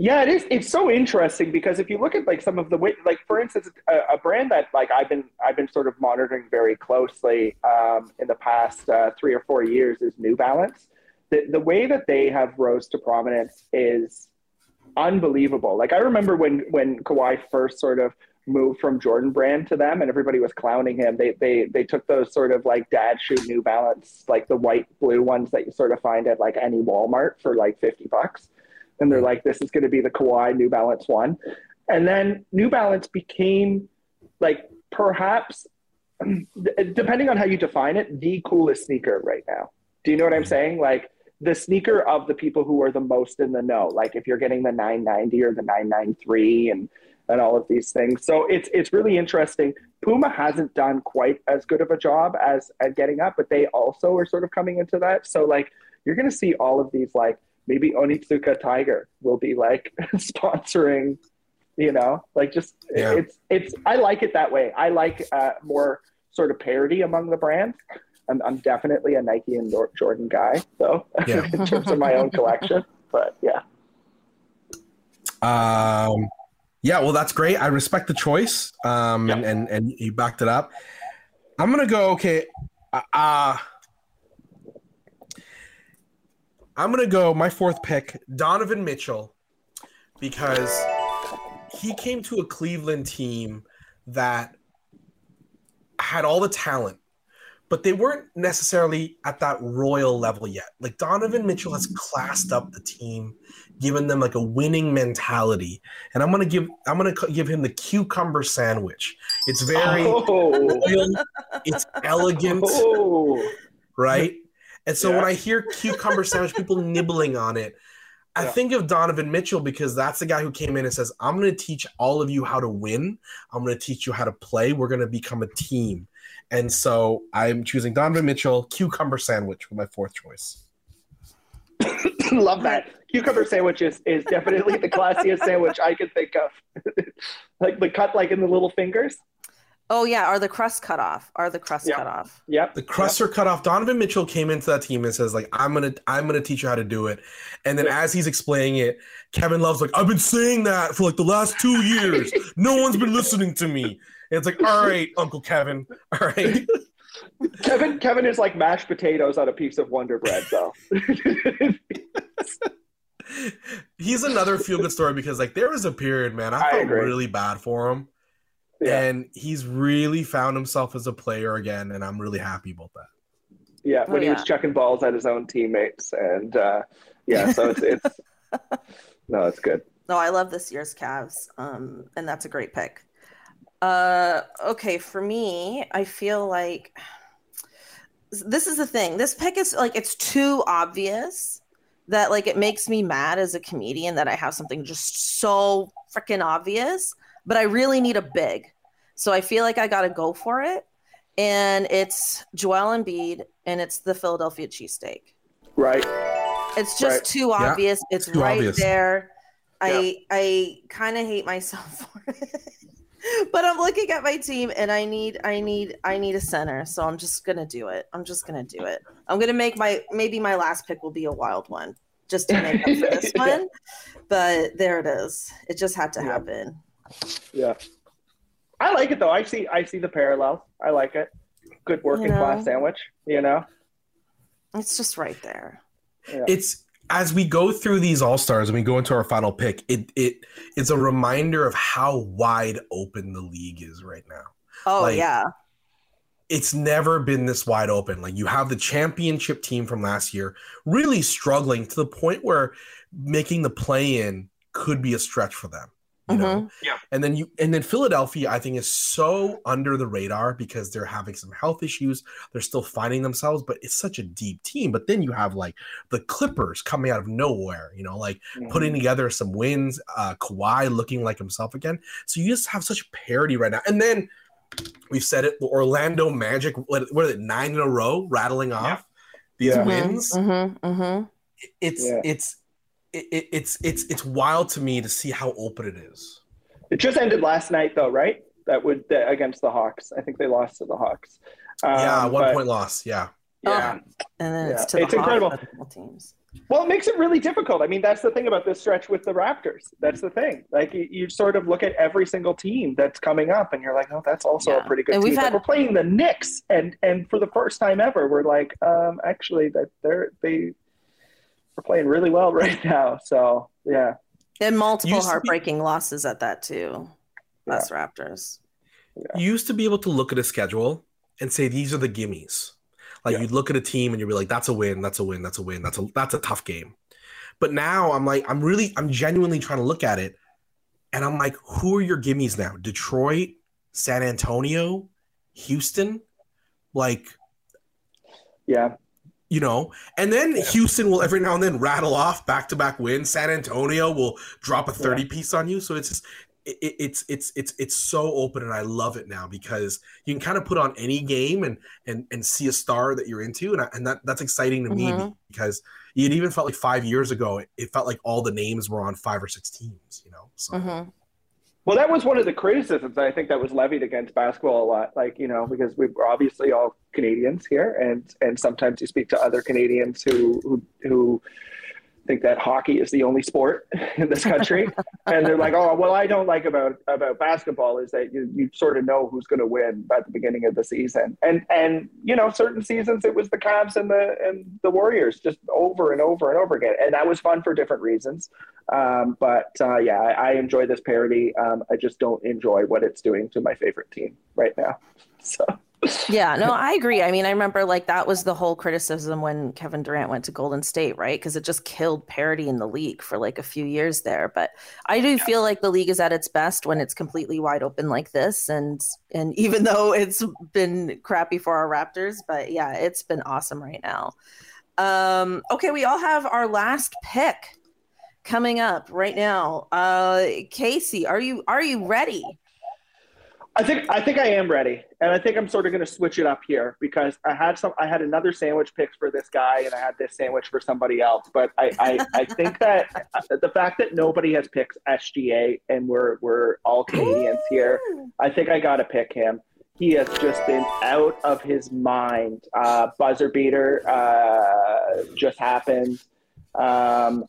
Yeah, it is. It's so interesting because if you look at like some of the way, like for instance, a, a brand that like I've been I've been sort of monitoring very closely um, in the past uh, three or four years is New Balance. The the way that they have rose to prominence is unbelievable. Like I remember when when Kawhi first sort of moved from Jordan Brand to them, and everybody was clowning him. They they they took those sort of like dad shoe New Balance, like the white blue ones that you sort of find at like any Walmart for like fifty bucks and they're hmm. like, this is going to be the Kawhi New Balance one. And then New Balance became like perhaps depending on how you define it, the coolest sneaker right now. Do you know what I'm hmm. saying? Like the sneaker of the people who are the most in the know. Like if you're getting the 990 or the 993 and and all of these things. So it's it's really interesting. Puma hasn't done quite as good of a job as at getting up, but they also are sort of coming into that. So like you're going to see all of these like maybe Onitsuka Tiger will be like sponsoring, you know, like just yeah. it's it's I like it that way. I like uh, more sort of parity among the brands. I'm, I'm definitely a Nike and Jordan guy, though, yeah. in terms of my own collection. But yeah. Um, yeah, well, that's great. I respect the choice. Um, and, and and you backed it up. I'm gonna go. Okay. Uh, uh I'm gonna go. My fourth pick, Donovan Mitchell, because he came to a Cleveland team that had all the talent, but they weren't necessarily at that royal level yet. Like Donovan Mitchell has classed up the team, given them like a winning mentality, and I'm gonna give I'm gonna give him the cucumber sandwich. It's very oh. royal, it's elegant, oh. right? And so yeah. when I hear cucumber sandwich, people nibbling on it, I yeah. think of Donovan Mitchell because that's the guy who came in and says, I'm going to teach all of you how to win. I'm going to teach you how to play. We're going to become a team. And so I'm choosing Donovan Mitchell, cucumber sandwich for my fourth choice. Love that. Cucumber sandwich is, is definitely the classiest sandwich I can think of. like the cut like in the little fingers. Oh yeah, are the crusts cut off? Are the crusts yep. cut off? Yep. The crusts yep. are cut off. Donovan Mitchell came into that team and says like, "I'm gonna, I'm gonna teach you how to do it." And then yep. as he's explaining it, Kevin Love's like, "I've been saying that for like the last two years. no one's been listening to me." And it's like, "All right, Uncle Kevin. All right." Kevin, Kevin is like mashed potatoes on a piece of Wonder Bread, though. he's another feel good story because like there was a period, man, I felt I really bad for him yeah. And he's really found himself as a player again, and I'm really happy about that. Yeah, when oh, yeah. he was chucking balls at his own teammates, and uh, yeah, so it's, it's no, it's good. No, I love this year's Cavs, um, and that's a great pick. Uh, okay, for me, I feel like this is the thing. This pick is like it's too obvious that like it makes me mad as a comedian that I have something just so freaking obvious but I really need a big. So I feel like I got to go for it. And it's Joel Embiid and it's the Philadelphia cheesesteak. Right. It's just right. too obvious. Yeah. It's too right obvious. there. I yeah. I kind of hate myself for it. but I'm looking at my team and I need I need I need a center. So I'm just gonna do it. I'm just gonna do it. I'm gonna make my maybe my last pick will be a wild one just to make up for this one. But there it is. It just had to yeah. happen. Yeah. I like it though. I see I see the parallel. I like it. Good working you know, class sandwich, you know. It's just right there. Yeah. It's as we go through these all stars and we go into our final pick, it it it's a reminder of how wide open the league is right now. Oh like, yeah. It's never been this wide open. Like you have the championship team from last year really struggling to the point where making the play in could be a stretch for them you mm-hmm. know yeah and then you and then philadelphia i think is so under the radar because they're having some health issues they're still finding themselves but it's such a deep team but then you have like the clippers coming out of nowhere you know like mm-hmm. putting together some wins uh Kawhi looking like himself again so you just have such parity right now and then we've said it the orlando magic what, what are it nine in a row rattling off yeah. these yeah. wins mm-hmm, mm-hmm. it's yeah. it's it, it's it's it's wild to me to see how open it is. It just ended last night, though, right? That would that, against the Hawks. I think they lost to the Hawks. Um, yeah, one but, point loss. Yeah. Yeah, oh, and then it's yeah. to the it's incredible. teams. Well, it makes it really difficult. I mean, that's the thing about this stretch with the Raptors. That's the thing. Like you, you sort of look at every single team that's coming up, and you're like, oh, that's also yeah. a pretty good and team. We've had... we're playing the Knicks, and and for the first time ever, we're like, um, actually, that they're they we're playing really well right now. So yeah. And multiple heartbreaking be, losses at that too. Us yeah. Raptors. Yeah. You used to be able to look at a schedule and say these are the gimmies. Like yeah. you'd look at a team and you'd be like, that's a win, that's a win, that's a win, that's a that's a tough game. But now I'm like, I'm really, I'm genuinely trying to look at it, and I'm like, who are your gimmies now? Detroit, San Antonio, Houston, like Yeah. You know, and then Houston will every now and then rattle off back to back wins. San Antonio will drop a 30 piece on you. So it's just it, it- it's it's it's it's so open and I love it now because you can kind of put on any game and and and see a star that you're into and I, and that that's exciting to me Mhm. because it even felt like 5 years ago it, it felt like all the names were on 5 or 6 teams, you know. So Mhm. Well, that was one of the criticisms I think that was levied against basketball a lot. Like, you know, because we we're obviously all Canadians here, and and sometimes you speak to other Canadians who who who think that hockey is the only sport in this country, and they're like, oh, well, I don't like about about basketball is that you you sort of know who's going to win at the beginning of the season, and and you know, certain seasons it was the Cavs and the and the Warriors just over and over and over again, and that was fun for different reasons. Um, but uh, yeah, I, I enjoy this parody. Um, I just don't enjoy what it's doing to my favorite team right now. So Yeah, no, I agree. I mean, I remember like that was the whole criticism when Kevin Durant went to Golden State, right? Because it just killed parity in the league for like a few years there. But I do feel like the league is at its best when it's completely wide open like this. And and even though it's been crappy for our Raptors, but yeah, it's been awesome right now. Um, okay, we all have our last pick coming up right now. Uh Casey, are you are you ready? I think I think I am ready, and I think I'm sort of going to switch it up here because I had some. I had another sandwich pick for this guy, and I had this sandwich for somebody else. But I I, I think that the fact that nobody has picked SGA and we're we're all Canadians here, I think I got to pick him. He has just been out of his mind. Uh, buzzer beater uh, just happened. Um,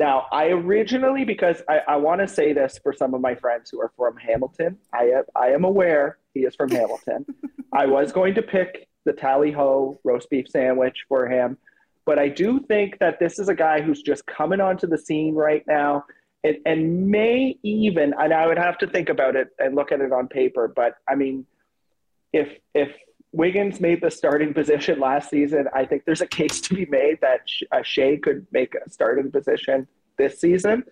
now, I originally, because I, I want to say this for some of my friends who are from Hamilton, I am, I am aware he is from Hamilton. I was going to pick the Tally Ho roast beef sandwich for him, but I do think that this is a guy who's just coming onto the scene right now and, and may even, and I would have to think about it and look at it on paper, but I mean, if, if Wiggins made the starting position last season. I think there's a case to be made that uh, Shai could make a starting position this season.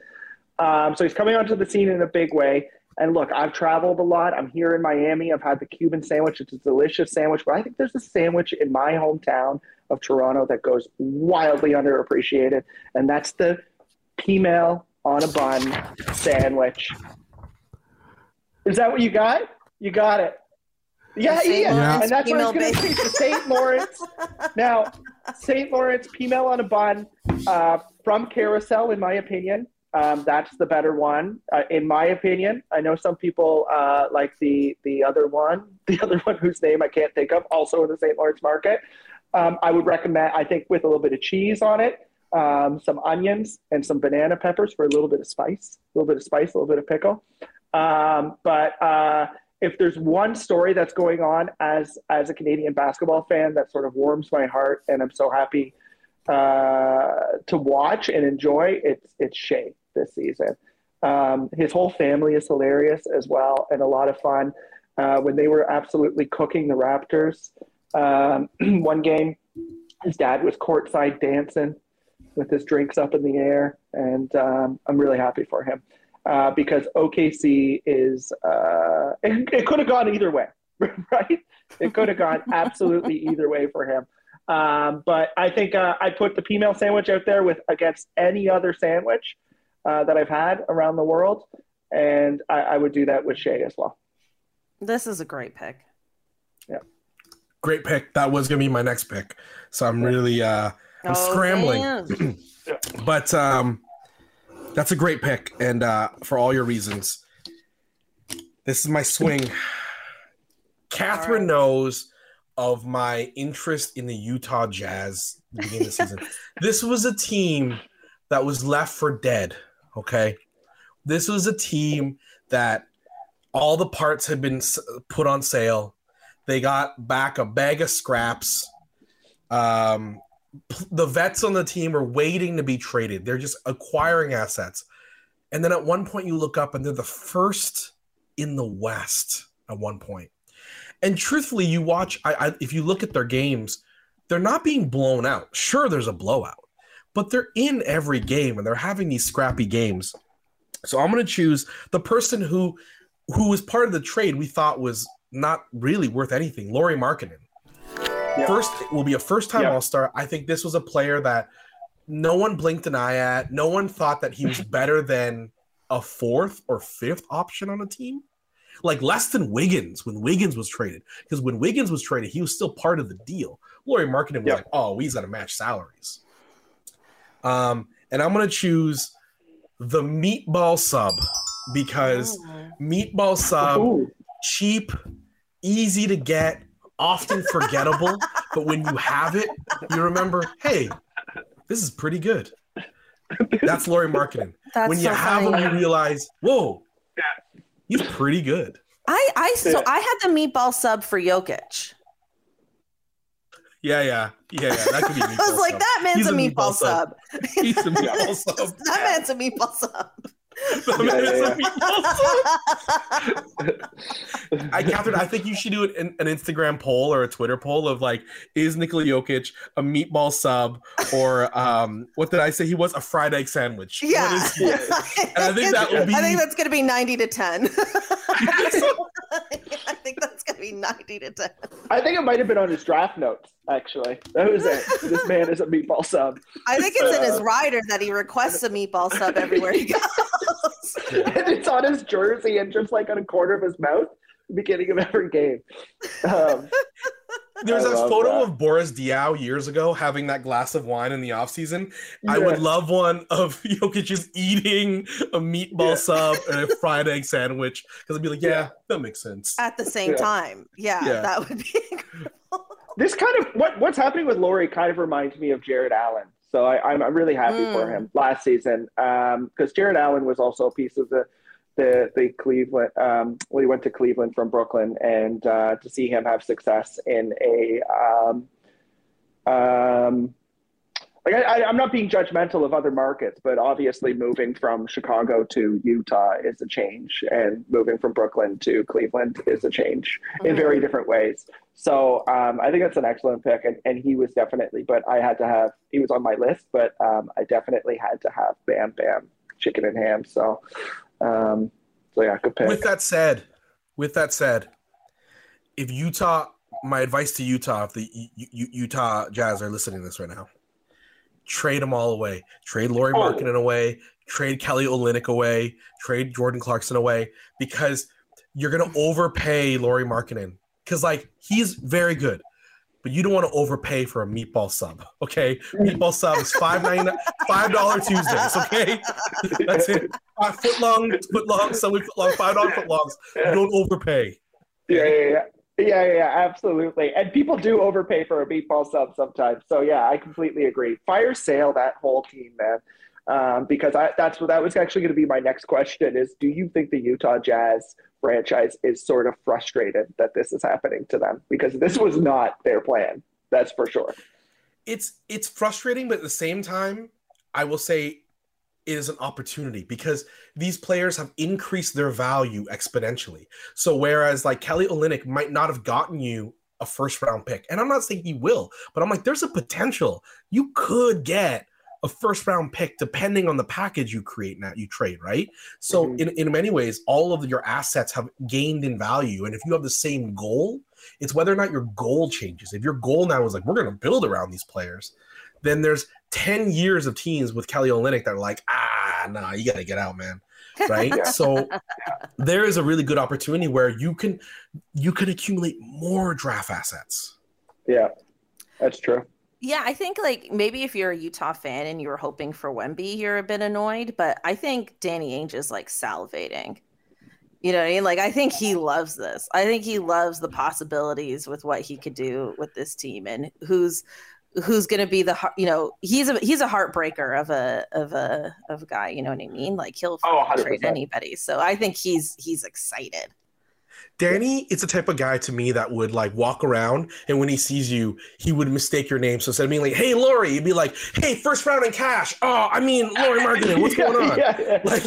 Um, so he's coming onto the scene in a big way. And look, I've traveled a lot. I'm here in Miami. I've had the Cuban sandwich. It's a delicious sandwich. But I think there's a sandwich in my hometown of Toronto that goes wildly underappreciated, and that's the peameal on a bun sandwich. Is that what you got? You got it. Yeah, St. yeah, Lawrence and that's what I was going to say. The St. Lawrence. Now, St. Lawrence peameal on a bun uh, from Carousel, in my opinion. Um, that's the better one, uh, in my opinion. I know some people uh, like the the other one, the other one whose name I can't think of, also in the St. Lawrence market. Um, I would recommend, I think, with a little bit of cheese on it, um, some onions and some banana peppers for a little bit of spice, a little bit of spice, a little bit of pickle. Um, but uh, if there's one story that's going on as as a Canadian basketball fan that sort of warms my heart, and I'm so happy uh, to watch and enjoy, it's it's Shai this season. Um, his whole family is hilarious as well, and a lot of fun. Uh, when they were absolutely cooking the Raptors, um, one game, his dad was courtside dancing with his drinks up in the air, and um, I'm really happy for him uh, because OKC is uh, it, it could have gone either way, right? It could have gone absolutely either way for him. Um, but I think uh, I put the peameal sandwich out there with against any other sandwich uh, that I've had around the world, and I, I would do that with Shai as well. This is a great pick. Yeah, great pick. That was gonna be my next pick. So I'm really uh I'm Oh, scrambling. but um that's a great pick and uh for all your reasons. This is my swing. Catherine knows of my interest in the Utah Jazz the beginning of the season. This was a team that was left for dead. Okay. This was a team that all the parts had been put on sale. They got back a bag of scraps. Um, the vets on the team are waiting to be traded. They're just acquiring assets. And then at one point, you look up and they're the first in the West at one point. And truthfully, you watch, I, I, if you look at their games, they're not being blown out. Sure, there's a blowout, but they're in every game and they're having these scrappy games. So I'm going to choose the person who who was part of the trade we thought was not really worth anything. Lauri Markkanen. First will be a first time All Star. I think this was a player that no one blinked an eye at. No one thought that he was better than a fourth or fifth option on a team. Like less than Wiggins when Wiggins was traded. Because when Wiggins was traded, he was still part of the deal. Lauri Markkanen was yep. like, oh, he's got to match salaries. Um, and I'm gonna choose the meatball sub because oh. meatball sub Ooh. cheap, easy to get, often forgettable, but when you have it, you remember, hey, this is pretty good. That's Lauri Markkanen. That's when you so have funny. him, you realize, whoa, he's pretty good. I I so I had the meatball sub for Jokic. Yeah, yeah, yeah, yeah. That could be. I was like, that man's a, a meatball, meatball sub. sub. He's a meatball sub. that man's a meatball sub. I Catherine, I think you should do an, an, Instagram poll or a Twitter poll of like, is Nikola Jokic a meatball sub or um, what did I say? He was a fried egg sandwich. Yeah, and I think that will be. I think that's going to be ninety to ten. I think that's going to be ninety to ten. I think it might have been on his draft notes. Actually, that was it. this man is a meatball sub. I think it's uh, in his rider that he requests a meatball sub everywhere he goes. and it's on his jersey and just like on a corner of his mouth, beginning of every game. Um, There's a photo that. of Boris Diaw years ago having that glass of wine in the offseason. Yeah. I would love one of Jokic just eating a meatball yeah. sub and a fried egg sandwich because I'd be like, yeah, yeah, that makes sense. At the same time. Yeah, that would be incredible. This kind of what what's happening with Lauri kind of reminds me of Jarrett Allen. So I, am really happy mm. for him last season because um, Jarrett Allen was also a piece of the the, the Cleveland um, when he went to Cleveland from Brooklyn, and uh, to see him have success in a um, um, like I, am not being judgmental of other markets, but obviously moving from Chicago to Utah is a change, and moving from Brooklyn to Cleveland is a change mm-hmm. in very different ways. So um, I think that's an excellent pick, and, and he was definitely. But I had to have he was on my list, but um, I definitely had to have Bam Bam Chicken and Ham. So, um, so yeah, pick. With that said, with that said, if Utah, my advice to Utah, if the Utah Jazz are listening to this right now trade them all away. Trade Lauri oh. Markkanen away. Trade Kelly Olynyk away. Trade Jordan Clarkson away because you're gonna overpay Lauri Markkanen because like he's very good, but you don't want to overpay for a meatball sub. Okay, meatball sub is five ninety five dollar Tuesdays. Okay, that's it. Five foot long, foot long, seven foot long, five dollar foot longs. You don't overpay. Yeah, yeah, yeah. Yeah, yeah, absolutely. And people do overpay for a meatball sub sometimes. So yeah, I completely agree. Fire sale that whole team, man. Um, because I, that's what that was actually going to be my next question: is Do you think the Utah Jazz franchise is sort of frustrated that this is happening to them because this was not their plan? That's for sure. It's it's frustrating, but at the same time, I will say it is an opportunity because these players have increased their value exponentially. So whereas like Kelly Olynyk might not have gotten you a first round pick, and I'm not saying he will, but I'm like, there's a potential you could get a first round pick depending on the package you create now you trade right so mm-hmm. in, in many ways all of your assets have gained in value and if you have the same goal it's whether or not your goal changes if your goal now is like we're going to build around these players then there's 10 years of teams with Kelly Olynyk that are like, ah, nah, you got to get out, man. Right. yeah. So there is a really good opportunity where you can you can accumulate more draft assets. Yeah, that's true. Yeah, I think like maybe if you're a Utah fan and you were hoping for Wemby, you're a bit annoyed, but I think Danny Ainge is like salivating. You know what I mean? Like I think he loves this. I think he loves the possibilities with what he could do with this team and who's who's going to be the you know he's a he's a heartbreaker of a of a of a guy you know what i mean like he'll oh, trade anybody so i think he's he's excited danny it's the type of guy to me that would like walk around and when he sees you he would mistake your name so instead of being like hey Lauri he'd be like hey first round in cash oh i mean Lauri Markkanen what's going on yeah, yeah. like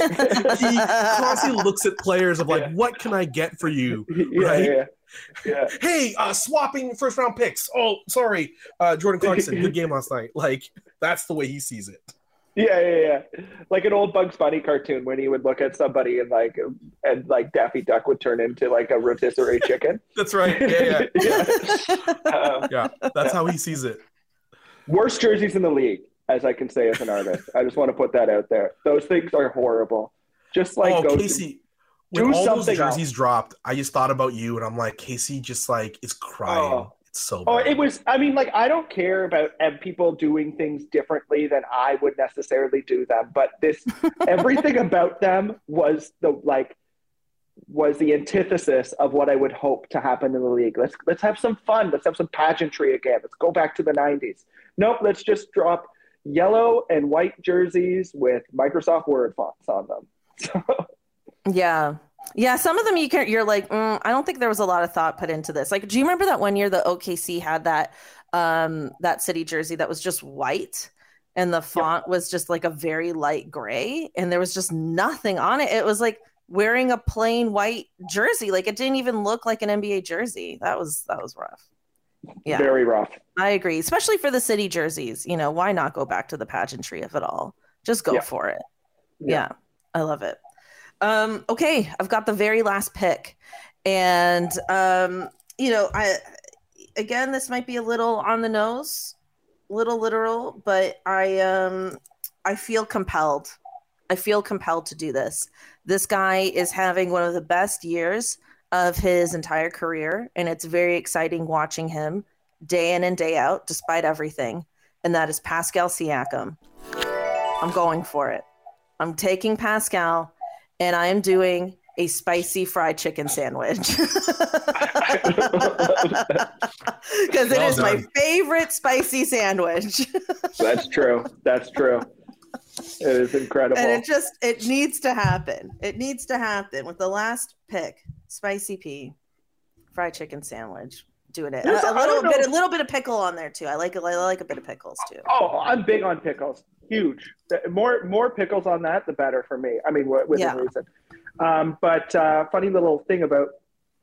he constantly looks at players of like what can i get for you right yeah. hey, uh, swapping first round picks. Oh, sorry, uh, Jordan Clarkson, good game last night. Like that's the way he sees it. Yeah, yeah, yeah. Like an old Bugs Bunny cartoon when he would look at somebody and like and like Daffy Duck would turn into like a rotisserie chicken. That's right. Yeah, yeah. yeah. Um, yeah. That's how he sees it. worst jerseys in the league, as I can say as an artist. I just want to put that out there. Those things are horrible. Just like oh, go to- Casey. When do all those something jerseys else. dropped, I just thought about you, and I'm like, Casey just like is crying. Oh. It's so. Oh, it was. I mean, like, I don't care about um, people doing things differently than I would necessarily do them, but this, everything about them was the like, was the antithesis of what I would hope to happen in the league. Let's let's have some fun. Let's have some pageantry again. Let's go back to the '90s. Nope. Let's just drop yellow and white jerseys with Microsoft Word fonts on them. Yeah. Yeah, some of them you can you're like, mm, I don't think there was a lot of thought put into this. Like, do you remember that one year the OKC had that um that city jersey that was just white and the font was just like a very light gray and there was just nothing on it. It was like wearing a plain white jersey. Like it didn't even look like an NBA jersey. That was that was rough. Yeah. Very rough. I agree, especially for the city jerseys. You know, why not go back to the pageantry if at all? Just go Yeah. for it. Yeah. Yeah. I love it. Um, okay, I've got the very last pick, and um, you know, I again, this might be a little on the nose, little literal, but I um, I feel compelled. I feel compelled to do this. This guy is having one of the best years of his entire career, and it's very exciting watching him day in and day out, despite everything. And that is Pascal Siakam. I'm going for it. I'm taking Pascal, and I am doing a spicy fried chicken sandwich because it Well is my favorite spicy sandwich. That's true. That's true. It is incredible. and it just it needs to happen. It needs to happen with the last pick, spicy pea, fried chicken sandwich. Doing it. A, A, a I little bit, a little bit of pickle on there too. I like I like a bit of pickles too. Oh, I'm big on pickles. Huge. More more pickles on that, the better for me. I mean, wi- within Yeah. reason. Um, but uh, funny little thing about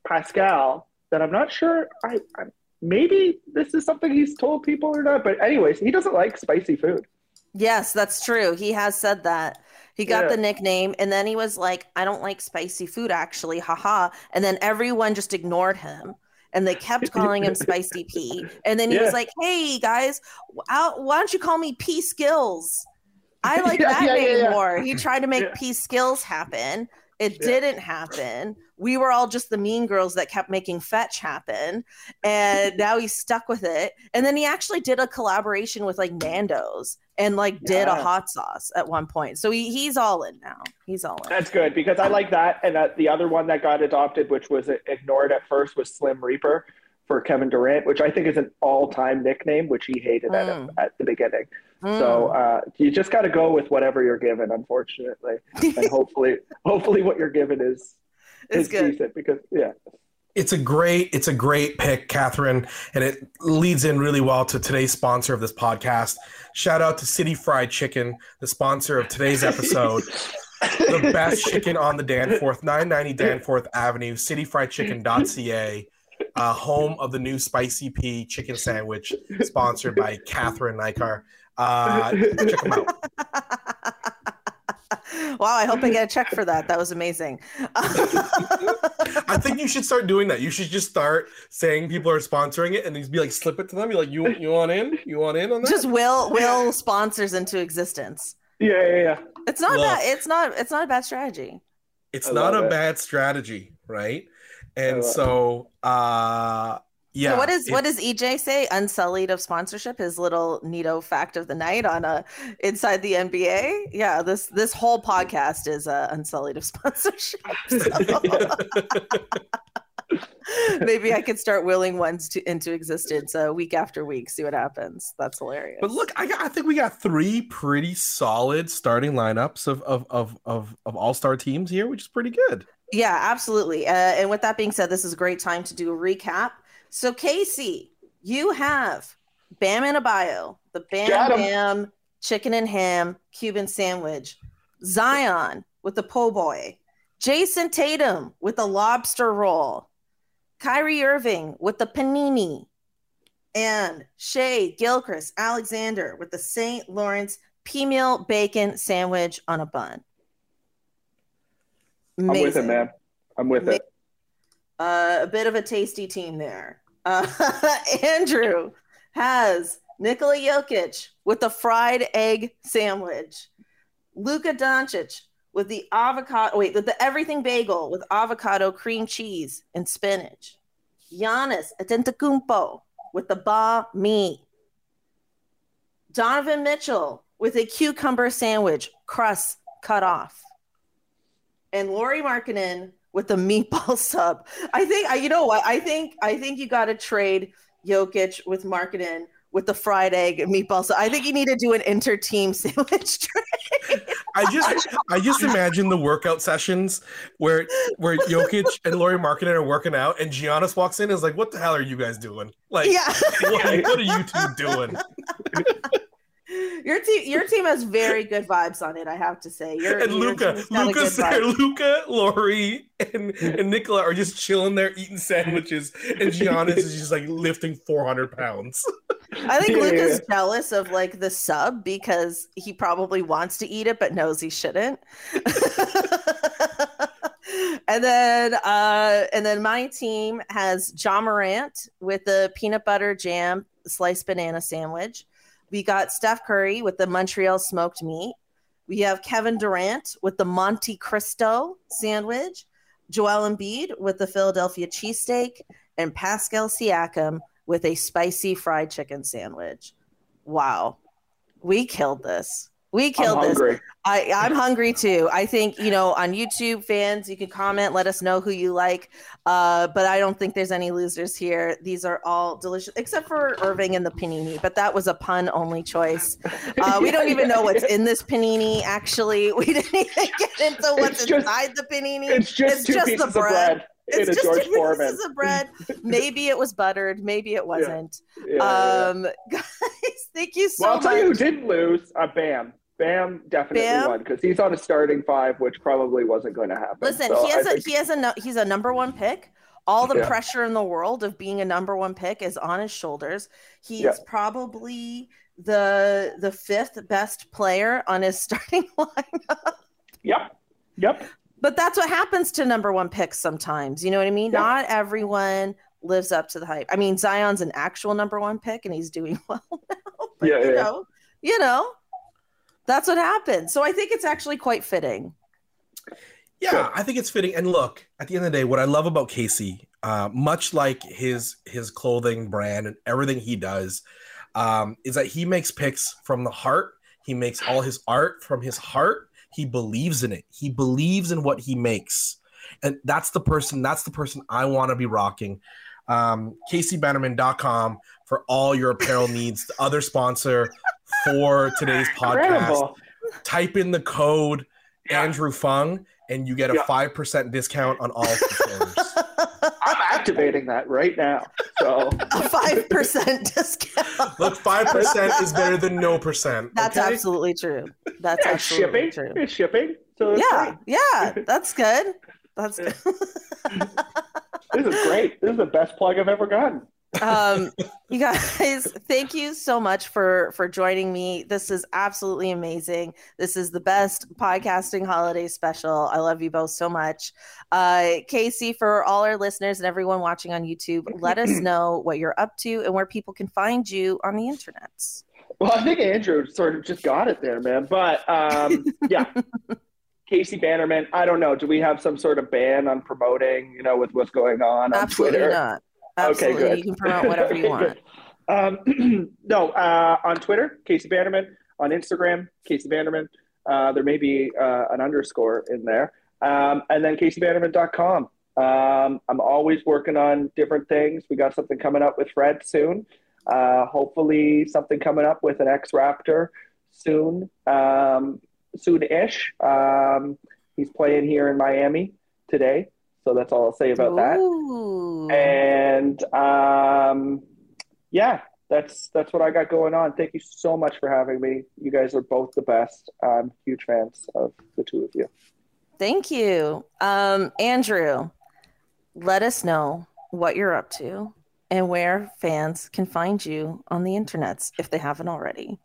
Pascal that I'm not sure. I, I maybe this is something he's told people or not. But anyways, he doesn't like spicy food. Yes, that's true. He has said that. He got Yeah. the nickname and then he was like, I don't like spicy food actually, haha. And then everyone just ignored him and they kept calling him Spicy P. And then he Yeah. was like, Hey guys, why don't you call me P Skills? I like Yeah, that yeah, name more. He tried to make. P Skills happen. It didn't happen. We were all just the mean girls that kept making fetch happen. And now he's stuck with it. And then he actually did a collaboration with like Nando's and like did a hot sauce at one point. So he, he's all in now. He's all in. That's good because I like that. And uh, the other one that got adopted, which was ignored at first, was Slim Reaper for Kevin Durant, which I think is an all-time nickname, which he hated at, Mm. at the beginning. So Mm. uh, you just got to go with whatever you're given, unfortunately, and hopefully, hopefully, what you're given is it's is good. decent because yeah, It's a great, it's a great pick, Catherine, and it leads in really well to today's sponsor of this podcast. Shout out to City Fried Chicken, the sponsor of today's episode. the best chicken on the Danforth, 990 Danforth Avenue, cityfriedchicken.ca, uh, home of the new spicy pea chicken sandwich, sponsored by Catherine Nikar. Uh, check them out. wow, I hope I get a check for that. That was amazing. I think you should start doing that. You should just start saying people are sponsoring it and just be like, slip it to them. You're like, you you want in? You want in on that? Just will will sponsors into existence. yeah, yeah, yeah. It's not Look. bad. It's not. It's not a bad strategy. it's I not a it. bad strategy, right? And love so, uh, yeah. So what is it- what does EJ say? Unsullied of sponsorship. His little neato fact of the night on a inside the NBA. Yeah, this this whole podcast is uh, unsullied of sponsorship. So maybe I could start willing ones to into existence uh, week after week. See what happens. That's hilarious. But look, I, got, I think we got three pretty solid starting lineups of of of of, of all star teams here, which is pretty good. Yeah, absolutely. Uh, and with that being said, this is a great time to do a recap. So, Casey, you have Bam Adebayo, the Bam Bam chicken and ham Cuban sandwich, Zion with the po' boy, Jayson Tatum with the lobster roll, Kyrie Irving with the panini, and Shai Gilgeous-Alexander with the St. Lawrence peameal bacon sandwich on a bun. Amazing. I'm with it, man. I'm with it. A bit of a tasty team there. Uh, Andrew has Nikola Jokic with the fried egg sandwich. Luka Doncic with the avocado, wait, with the everything bagel with avocado, cream cheese, and spinach. Giannis Antetokounmpo with the banh mi. Donovan Mitchell with a cucumber sandwich, crust cut off. And Lauri Markkanen with the meatball sub. I think I, you know what? I think I think you got to trade Jokic with Markkanen with the fried egg and meatball. So I think you need to do an inter-team sandwich trade. I just I just imagine the workout sessions where where Jokic and Lauri Markkanen are working out and Giannis walks in and is like, what the hell are you guys doing? Like yeah. what, what are you two doing? Your team, your team has very good vibes on it. I have to say. Your, and Luka, Luka's there. Luka, Lauri, and and Nikola are just chilling there eating sandwiches, and Giannis is just like lifting four hundred pounds. I think yeah, Luka's yeah. jealous of like the sub because he probably wants to eat it but knows he shouldn't. and then uh and then my team has Ja Morant with the peanut butter jam sliced banana sandwich. We got Steph Curry with the Montreal smoked meat. We have Kevin Durant with the Monte Cristo sandwich, Joel Embiid with the Philadelphia cheesesteak, and Pascal Siakam with a spicy fried chicken sandwich. Wow. We killed this. We killed this. I, I'm hungry too. I think, you know, on YouTube fans, you can comment, let us know who you like. Uh, but I don't think there's any losers here. These are all delicious, except for Irving and the panini, but that was a pun only choice. Uh, we don't even know what's in this panini, actually. We didn't even get into what's just, inside the panini. It's just, it's just the bread. It's just George two Foreman. pieces of bread. Maybe it was buttered. Maybe it wasn't. Yeah. Yeah, um, yeah. guys, thank you so well, I'll much. tell you who didn't lose. Uh, Bam. Bam definitely Bam. won because he's on a starting five, which probably wasn't going to happen. Listen, so he has I a think... he has a no, he's a number one pick. All the yeah. pressure in the world of being a number one pick is on his shoulders. He's yeah. probably the the fifth best player on his starting lineup. Yep. Yep. But that's what happens to number one picks sometimes. You know what I mean? Not everyone lives up to the hype. I mean, Zion's an actual number one pick and he's doing well now. But, yeah, you yeah. know, you know, that's what happened. So I think it's actually quite fitting. Yeah, I think it's fitting. And look, at the end of the day, what I love about Casey, uh, much like his his clothing brand and everything he does, um, is that he makes picks from the heart. He makes all his art from his heart. He believes in it. He believes in what he makes, and that's the person. That's the person I want to be rocking. Um, CaseyBannerman.com for all your apparel needs. The other sponsor for today's podcast. Incredible. Type in the code yeah. Andrew Phung and you get a five percent discount on all controllers. I'm activating that right now. So a five percent discount. Look, five percent is better than no percent. That's okay? absolutely true. That's yeah, absolutely shipping. true. It's shipping. So yeah, great. yeah, that's good. That's good. this is great. This is the best plug I've ever gotten um you guys thank you so much for for joining me this is absolutely amazing this is the best podcasting holiday special i love you both so much uh casey for all our listeners and everyone watching on youtube let us know what you're up to and where people can find you on the internet well i think andrew sort of just got it there man but um yeah Casey Bannerman, I don't know. Do we have some sort of ban on promoting, you know, with what's going on on Absolutely Twitter? Not. Absolutely. Okay, good. You can promote whatever you want. Um, no, uh, on Twitter, Casey Bannerman. On Instagram, Casey Bannerman. Uh, there may be uh, an underscore in there. Um, and then CaseyBannerman.com. Um, I'm always working on different things. We got something coming up with Fred soon. Uh, hopefully, something coming up with an X Raptor soon, um, soon ish. Um, he's playing here in Miami today. So that's all I'll say about Ooh. that. And um, yeah, that's that's what I got going on. Thank you so much for having me. You guys are both the best. I'm huge fans of the two of you. Thank you, um, Andrew. Let us know what you're up to and where fans can find you on the internets if they haven't already.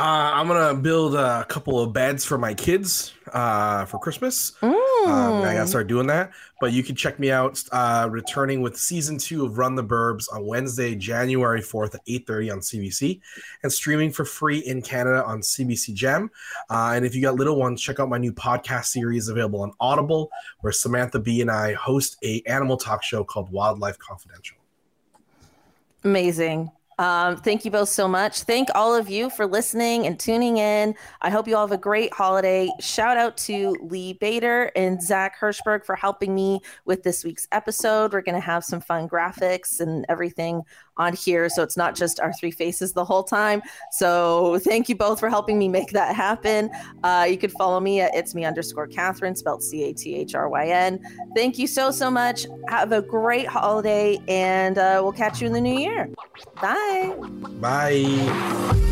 Uh, I'm gonna build a couple of beds for my kids uh, for Christmas. Mm. Um, I gotta start doing that. But you can check me out uh, returning with season two of Run the Burbs on Wednesday, January 4th at 8:30 on CBC, and streaming for free in Canada on CBC Gem. Uh, and if you got little ones, check out my new podcast series available on Audible, where Samantha B and I host a animal talk show called Wildlife Confidential. Amazing. Um, thank you both so much. Thank all of you for listening and tuning in. I hope you all have a great holiday. Shout out to Lee Bader and Zach Hirschberg for helping me with this week's episode. We're going to have some fun graphics and everything on here. So it's not just our three faces the whole time. So thank you both for helping me make that happen. Uh, you could follow me at it's me underscore Cathryn, spelled C A T H R Y N. Thank you so, so much. Have a great holiday and uh, we'll catch you in the new year. Bye. Bye.